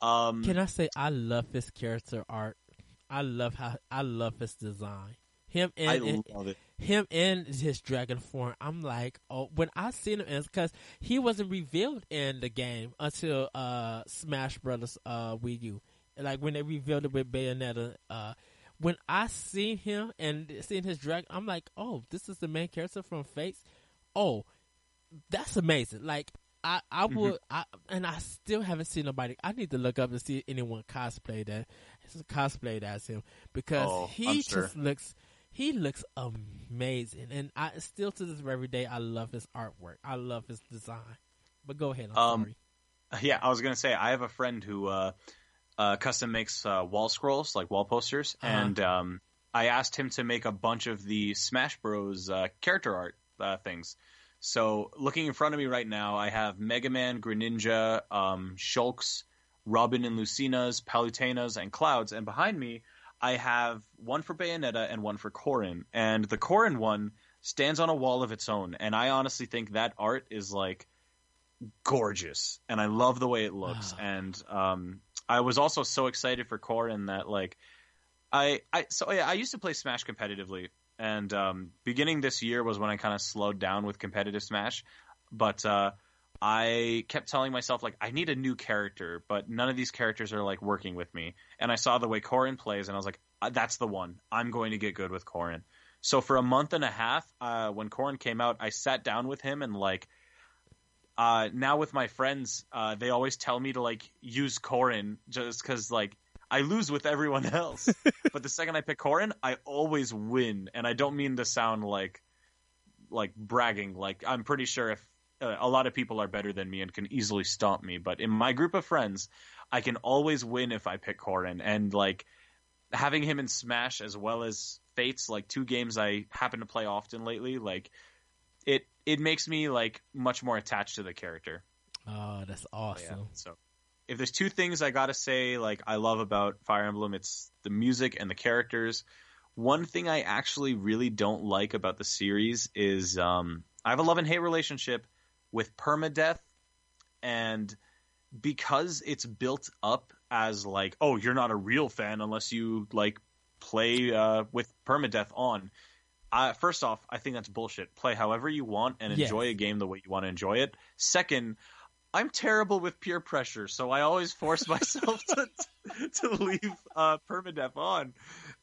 Um, Can I say I love his character art? I love how I love his design. Him and, I and- it. Him in his dragon form. I'm like, oh, when I seen him, because he wasn't revealed in the game until uh Smash Brothers uh Wii U. Like when they revealed it with Bayonetta. Uh, when I seen him and seen his dragon, I'm like, oh, this is the main character from Fates. Oh, that's amazing. Like I, I Mm-hmm. would, I, and I still haven't seen nobody. I need to look up and see anyone cosplay that, cosplayed as him because Oh, he just looks, he looks amazing. And I still to this very day, I love his artwork. I love his design. But go ahead. I'm Um, sorry. Yeah, I was gonna say I have a friend who uh, uh, custom makes uh, wall scrolls, like wall posters, Uh-huh. and um, I asked him to make a bunch of the Smash Bros. Uh, character art uh, things. So looking in front of me right now, I have Mega Man, Greninja, um, Shulks, Robin and Lucina's, Palutena's, and Clouds, and behind me I have one for Bayonetta and one for Corrin, and the Corrin one stands on a wall of its own, and I honestly think that art is like gorgeous and I love the way it looks. [SIGHS] And um, I was also so excited for Corrin that like I I so yeah, I used to play Smash competitively and um, beginning this year was when I kind of slowed down with competitive Smash, but uh, I kept telling myself like I need a new character, but none of these characters are like working with me. And I saw the way Corrin plays, and I was like, "Uh, that's the one. I'm going to get good with Corrin. So for a month and a half, uh, when Corrin came out, I sat down with him and like uh, now with my friends, uh, they always tell me to like use Corrin just because like I lose with everyone [LAUGHS] else. but the second I pick Corrin, I always win, and I don't mean to sound like like bragging. Like I'm pretty sure if uh, a lot of people are better than me and can easily stomp me, but in my group of friends, I can always win if I pick Corrin, and like having him in Smash as well as Fates, like two games I happen to play often lately, like it it makes me like much more attached to the character. Oh, that's Yeah. awesome. So if there's two things I gotta say like I love about Fire Emblem, it's the music and the characters. One thing I actually really don't like about the series is um, I have a love and hate relationship with permadeath, and because it's built up as like, oh, you're not a real fan unless you like play uh, with permadeath on. Uh, first off, I think that's bullshit. Play however you want and Yes. enjoy a game the way you want to enjoy it. Second, I'm terrible with peer pressure, so I always force [LAUGHS] myself to to leave uh, permadeath on,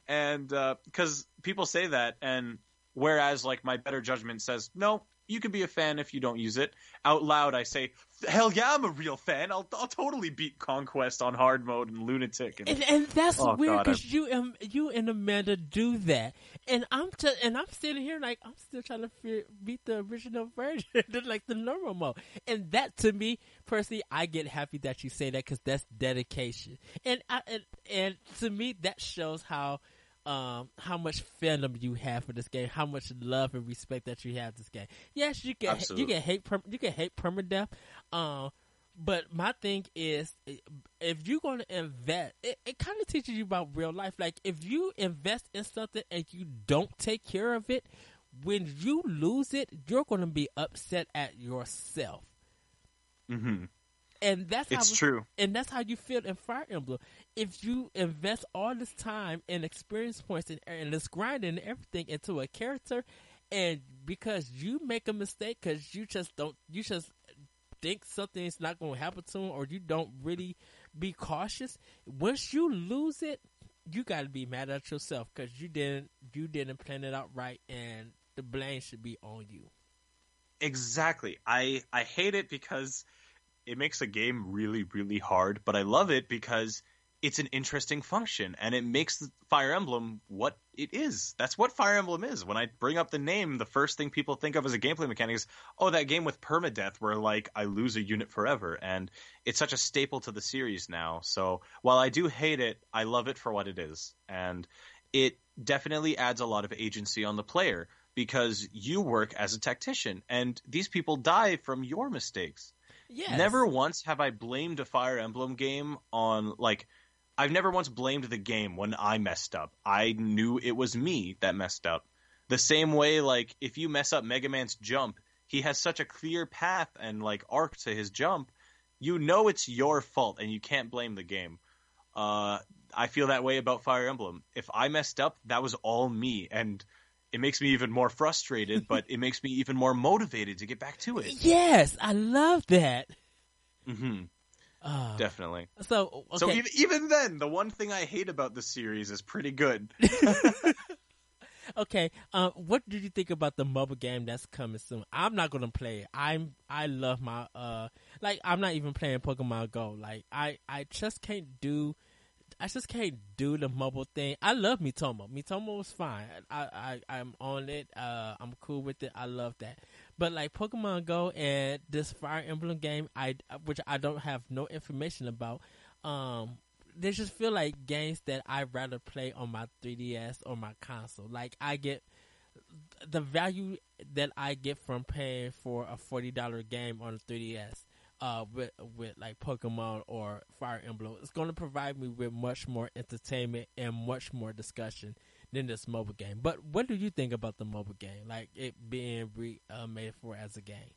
and because people say that, and whereas like my better judgment says no, you can be a fan if you don't use it. Out loud, I say, hell yeah, I'm a real fan. I'll I'll totally beat Conquest on hard mode and Lunatic. And, And, and that's Oh, weird because you and you and Amanda do that, and I'm t- and I'm sitting here like I'm still trying to beat the original version, [LAUGHS] like the normal mode. And that to me personally, I get happy that you say that because that's dedication, and I, and and to me that shows how. Um, how much fandom you have for this game, how much love and respect that you have this game. Yes, you can you can hate perm- you can hate permadeath, um, but my thing is, if you're going to invest, it, it kind of teaches you about real life. Like if you invest in something and you don't take care of it, when you lose it, you're going to be upset at yourself. Mhm. And that's It's how true. and that's how you feel in Fire Emblem. If you invest all this time and experience points and, and this grinding and everything into a character, and because you make a mistake because you just don't, you just think something's not going to happen to him, or you don't really be cautious. Once you lose it, you got to be mad at yourself because you didn't, you didn't plan it out right, and the blame should be on you. Exactly. I I hate it because it makes a game really really hard, but I love it because it's an interesting function and it makes Fire Emblem what it is. That's what Fire Emblem is. When I bring up the name, the first thing people think of as a gameplay mechanic is, oh, that game with permadeath where like I lose a unit forever, and it's such a staple to the series now. So while I do hate it, I love it for what it is, and it definitely adds a lot of agency on the player because you work as a tactician and these people die from your mistakes. Yes. Never once have I blamed a Fire Emblem game on like I've never once blamed the game when I messed up. I knew it was me that messed up. The same way, like if you mess up Mega Man's jump, he has such a clear path and like arc to his jump. You know it's your fault, and you can't blame the game. Uh, I feel that way about Fire Emblem. If I messed up, that was all me, and it makes me even more frustrated, [LAUGHS] but it makes me even more motivated to get back to it. Yes, I love that. Mm-hmm. Uh, Definitely. so okay. So even, even then, the one thing I hate about the series is pretty good. [LAUGHS] [LAUGHS] okay, um, what did you think about the mobile game that's coming soon? I'm not gonna play it. I'm I love my uh like I'm not even playing Pokemon Go. Like I I just can't do. I just can't do the mobile thing. I love Miitomo. Miitomo was fine. I, I I'm on it. Uh, I'm cool with it. I love that. But like Pokemon Go and this Fire Emblem game, I which I don't have no information about. Um, they just feel like games that I'd rather play on my 3DS or my console. Like I get the value that I get from paying for a forty dollar game on a 3DS. Uh, with with like Pokemon or Fire Emblem, it's going to provide me with much more entertainment and much more discussion than this mobile game. But what do you think about the mobile game, like it being re, uh, made for as a game?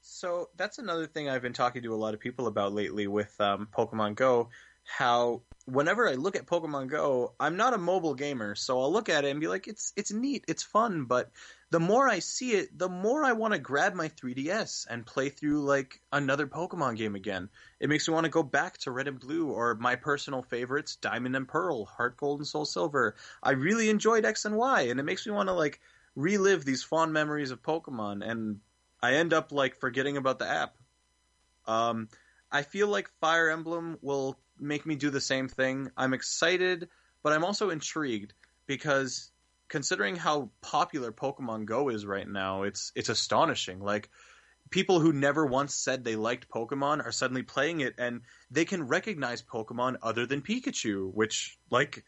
So that's another thing I've been talking to a lot of people about lately with um, Pokemon Go. How whenever I look at Pokemon Go, I'm not a mobile gamer, so I'll look at it and be like, it's it's neat, it's fun, but the more I see it, the more I want to grab my 3DS and play through like another Pokemon game again. It makes me want to go back to Red and Blue or my personal favorites, Diamond and Pearl, Heart Gold and Soul Silver. I really enjoyed X and Y, and it makes me want to like relive these fond memories of Pokemon and I end up like forgetting about the app. Um, I feel like Fire Emblem will make me do the same thing. I'm excited, but I'm also intrigued because considering how popular Pokemon Go is right now, it's it's astonishing. Like people who never once said they liked Pokemon are suddenly playing it and they can recognize Pokemon other than Pikachu, which like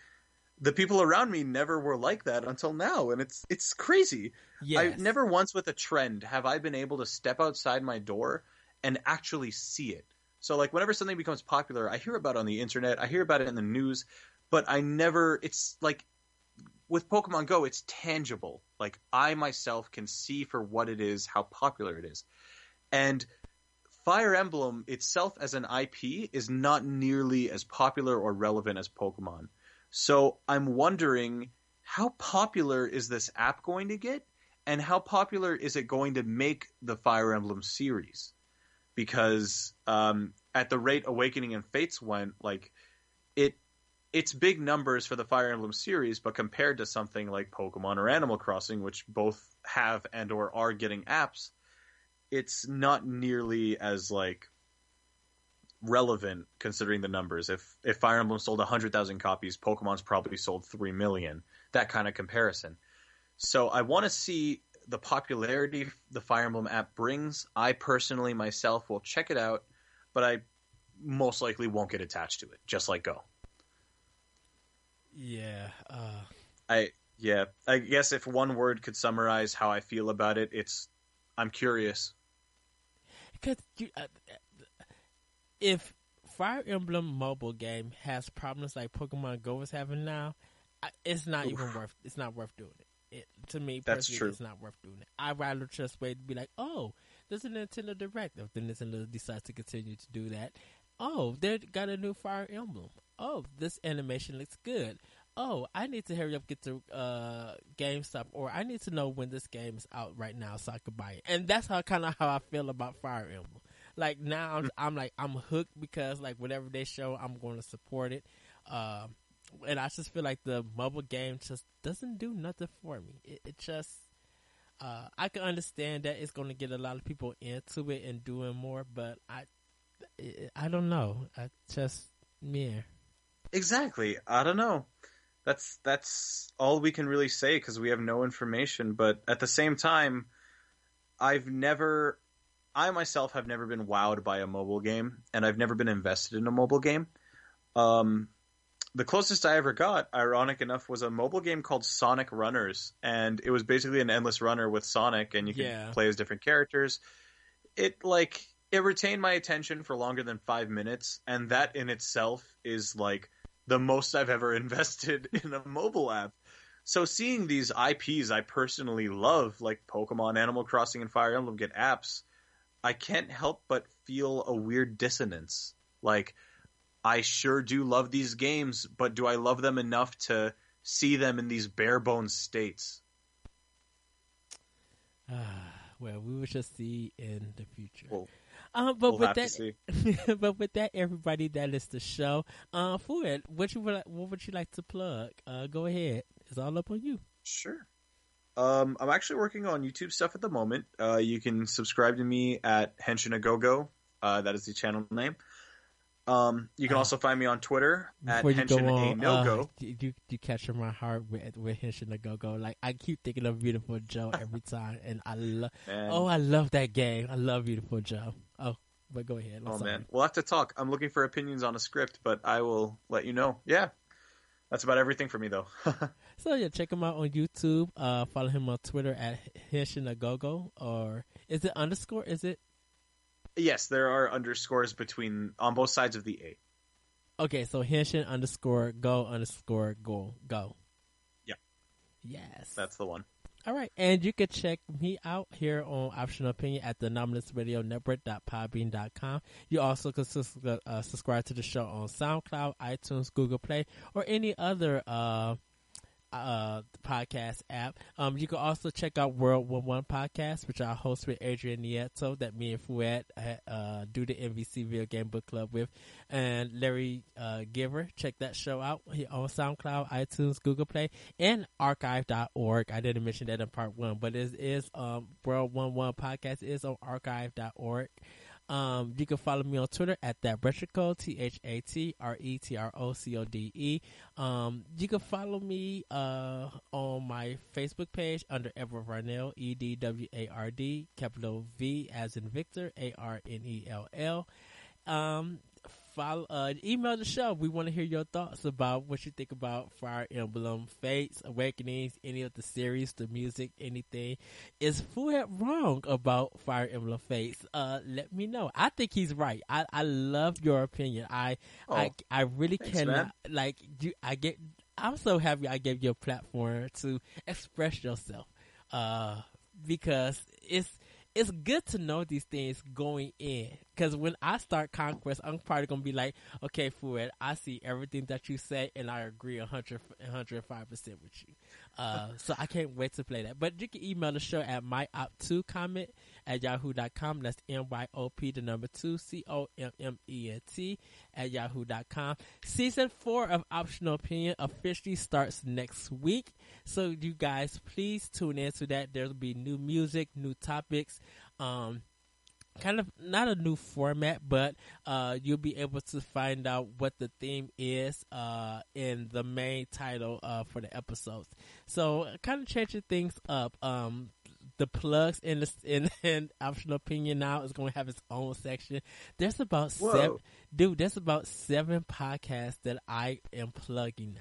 the people around me never were like that until now and it's it's crazy. Yes. I never once with a trend have I been able to step outside my door and actually see it. So like whenever something becomes popular, I hear about it on the internet, I hear about it in the news, but I never it's like with Pokemon Go, it's tangible. Like I myself can see for what it is, how popular it is. And Fire Emblem itself as an IP is not nearly as popular or relevant as Pokemon. So I'm wondering how popular is this app going to get and how popular is it going to make the Fire Emblem series? Because um, at the rate Awakening and Fates went, like it, it's big numbers for the Fire Emblem series, but compared to something like Pokemon or Animal Crossing, which both have and or are getting apps, it's not nearly as like relevant considering the numbers. If if Fire Emblem sold 100,000 copies, Pokemon's probably sold 3 million. That kind of comparison. So I want to see the popularity the Fire Emblem app brings. I personally myself will check it out, but I most likely won't get attached to it, just like Go. Yeah. Uh, I yeah, I guess if one word could summarize how I feel about it, it's I'm curious. because you, uh, if Fire Emblem mobile game has problems like Pokemon Go is having now, it's not Oof. even worth. It's not worth doing it. It to me, That's personally, true. it's not worth doing it. I'd rather just wait and be like, oh, there's a Nintendo Direct. If the Nintendo decides to continue to do that, oh, they got a new Fire Emblem. Oh, this animation looks good. Oh, I need to hurry up get to uh, GameStop, or I need to know when this game is out right now so I can buy it. And that's how kind of how I feel about Fire Emblem. Like now, I'm, I'm like I'm hooked because like whatever they show, I'm going to support it. Um, and I just feel like the mobile game just doesn't do nothing for me. It, it just uh, I can understand that it's going to get a lot of people into it and doing more, but I I, don't know. I just yeah. Exactly. I don't know. That's that's all we can really say because we have no information. But at the same time, I've never, I myself have never been wowed by a mobile game, and I've never been invested in a mobile game. Um, the closest I ever got, ironic enough, was a mobile game called Sonic Runners, and it was basically an endless runner with Sonic, and you could Yeah. play as different characters. It like it retained my attention for longer than five minutes, and that in itself is like the most I've ever [LAUGHS] invested in a mobile app. So seeing these IPs I personally love, like Pokemon, Animal Crossing, and Fire Emblem, get apps, I can't help but feel a weird dissonance. Like, I sure do love these games, but do I love them enough to see them in these bare bones states? well, we will just see in the future. Well, um, but we'll with have to see. that, [LAUGHS] but with that, everybody, that is the show. Uh, Fouad, what you would, what would you like to plug? Uh, go ahead. It's all up on you. Sure. Um, I'm actually working on YouTube stuff at the moment. Uh, you can subscribe to me at Henshin Agogo. Uh, that is the channel name. Um, you can Uh, also find me on Twitter at Henshin on, A No uh, Go. you, you you capture my heart with with Henshin a Go Go. Like I keep thinking of Viewtiful Joe [LAUGHS] every time, and I love. Oh, I love that game. I love Viewtiful Joe. Oh, but go ahead. I'm oh sorry. man, we'll have to talk. I'm looking for opinions on a script, but I will let you know. Yeah, that's about everything for me though. [LAUGHS] So yeah, check him out on YouTube. Uh, follow him on Twitter at Henshin a Go Go, or is it underscore? Is it yes, there are underscores between on both sides of the A. okay? So Henshin underscore Go underscore Go Go. Yeah. Yes. That's the one. All right, and you can check me out here on Optional Opinion at the Anomalous Radio Network.podbean.com. You also can sus- uh, subscribe to the show on SoundCloud, iTunes, Google Play, or any other uh, uh, podcast app. Um, you can also check out World One One Podcast, which I host with Adrian Nieto, that me and Fouad uh, do the MVC Video Game Book Club with, and Larry uh, Giver. Check that show out on SoundCloud, iTunes, Google Play, and archive.org. I didn't mention that in part one, but it is um, World One One Podcast is on archive.org. Um, you can follow me on Twitter at that Retrocode, T H A T R E T R O C O D E. Um, you can follow me uh, on my Facebook page under Edward Varnell, E D W A R D, capital V as in Victor, A R N E L L. Um, follow, uh, email the show. We want to hear your thoughts about what you think about Fire Emblem, Fates, Awakenings, any of the series, the music, anything. Is Fouad wrong about Fire Emblem Fates? Uh, let me know. I think he's right. I, I love your opinion. I I Oh, I really thanks, cannot man. like you. I get. I'm so happy I gave you a platform to express yourself. Uh, because it's it's good to know these things going in. Because when I start Conquest, I'm probably gonna be like, okay, Fouad, I see everything that you say, and I agree 100 105 percent with you. Uh, so I can't wait to play that. But you can email the show at my myop2 comment at yahoo.com. That's M Y O P, the number two, C O M M E N T at yahoo.com. Season four of Optional Opinion officially starts next week. So you guys, please tune in to that. There'll be new music, new topics. Um, kind of not a new format, but uh, you'll be able to find out what the theme is uh, in the main title uh, for the episodes. So kind of changing things up. Um, the plugs in the in, [LAUGHS] in optional opinion now is going to have its own section. There's about Whoa. seven, dude. There's about seven podcasts that I am plugging now.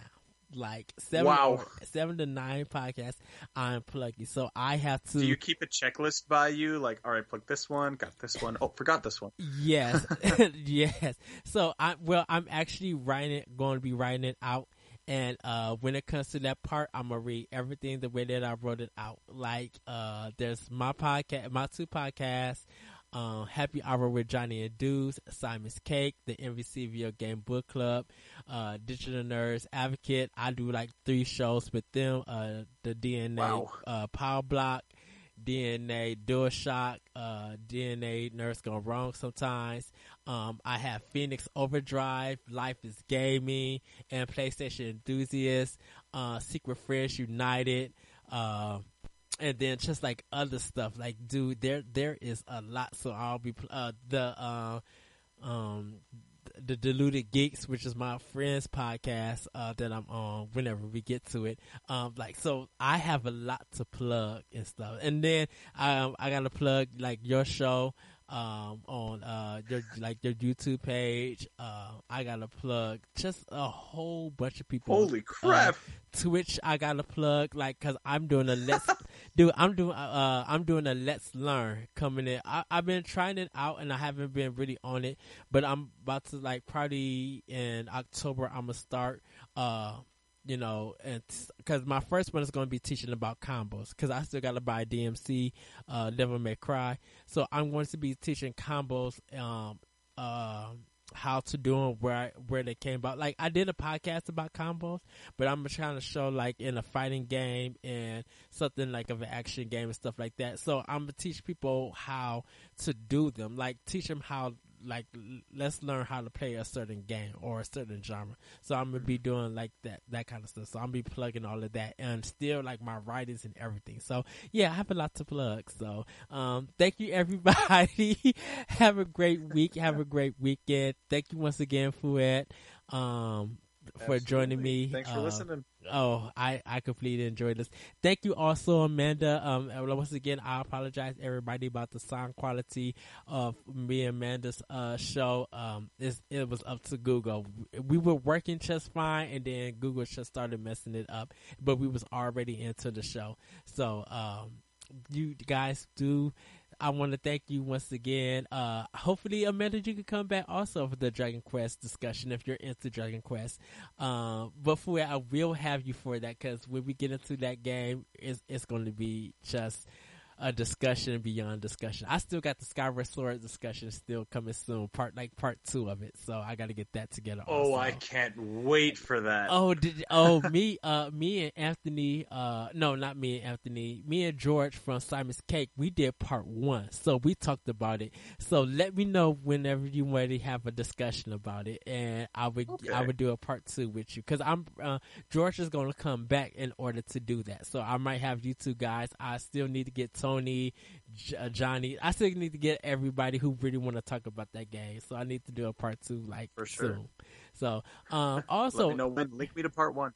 Like seven, Wow. seven to nine podcasts I'm plugging. So I have to. Do you keep a checklist by you? Like, all right, plug this one, got this one. Oh, forgot this one. Yes, [LAUGHS] [LAUGHS] yes. So I well, I'm actually writing it, going to be writing it out, and uh, when it comes to that part, I'm gonna read everything the way that I wrote it out. Like, uh, there's my podcast, my two podcasts. Um, Happy Hour with Johnny and Dudes, Simon's Cake, the MVC Video Game Book Club, uh, Digital Nerds Advocate. I do like three shows with them. Uh, the DNA Wow. uh, Power Block, DNA DualShock, uh, DNA Nerds Gone Wrong sometimes. Um, I have Phoenix Overdrive, Life is Gaming, and PlayStation Enthusiasts, uh, Secret Friends United, uh, and then just like other stuff. Like, dude, there there is a lot. So I'll be uh, the uh, um the Deluded Geeks, which is my friend's podcast uh, that I'm on whenever we get to it. Um, like so, I have a lot to plug and stuff, and then um, I got to plug like your show, um, on uh, their like their YouTube page. Uh, I got to plug just a whole bunch of people. Holy crap! Uh, Twitch, I got to plug like because I'm doing a let's [LAUGHS] do. I'm doing uh, I'm doing a let's learn coming in. I, I've been trying it out and I haven't been really on it, but I'm about to like probably in October. I'm gonna start. Uh, you know, and because my first one is going to be teaching about combos because I still got to buy DMC, uh, Devil May Cry. So I'm going to be teaching combos, um, uh, how to do them, where where they came about. Like I did a podcast about combos, but I'm trying to show like in a fighting game and something like of an action game and stuff like that. So I'm gonna teach people how to do them, like teach them how like let's learn how to play a certain game or a certain genre. So I'm gonna be doing like that that kind of stuff. So I'm gonna be plugging all of that and still like my writings and everything. So yeah, I have a lot to plug. So um thank you [LAUGHS] everybody. have a great week. Have a great weekend. Thank you once again, Fouad. Um for Absolutely. joining me. Thanks for Uh, listening. Oh, I, I completely enjoyed this. Thank you also, Amanda. Um, once again, I apologize everybody about the sound quality of me and Amanda's uh show. Um, it was up to Google. We were working just fine, and then Google just started messing it up. But we was already into the show, so um, you guys do. I want to thank you once again. Uh, hopefully, Amanda, you can come back also for the Dragon Quest discussion if you're into Dragon Quest. Um, but for I will have you for that because when we get into that game, it's, it's going to be just a discussion beyond discussion. I still got the Skyward Sword discussion still coming soon, part like part two of it. So I got to get that together. Oh, also. I can't wait for that. Oh, did oh me uh me and Anthony uh no not me and Anthony me and George from Simon's Cake we did part one so we talked about it so let me know whenever you want to have a discussion about it and I would I would do a part two with you because I'm uh, George is going to come back in order to do that so I might have you two guys I still need to get Tony J- uh, Johnny I still need to get everybody who really want to talk about that game so I need to do a part two like For sure. soon so um also know when. Link me to part one.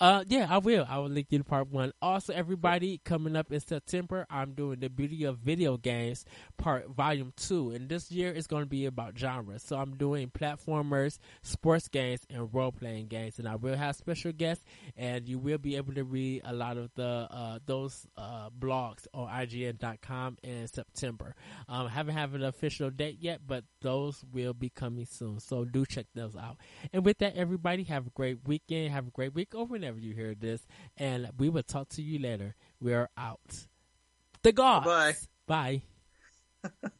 Uh, yeah, I will. I will link you to part one. Also, everybody coming up in September, I'm doing the beauty of video games part volume two, and this year is going to be about genres. So I'm doing platformers, sports games, and role playing games, and I will have special guests, and you will be able to read a lot of the uh, those uh, blogs on IGN.com in September. Um, haven't have an official date yet, but those will be coming soon. So do check those out. And with that, everybody, have a great weekend. Have a great week or whenever you hear this. And we will talk to you later. We're out. The gods. Bye-bye. Bye. [LAUGHS]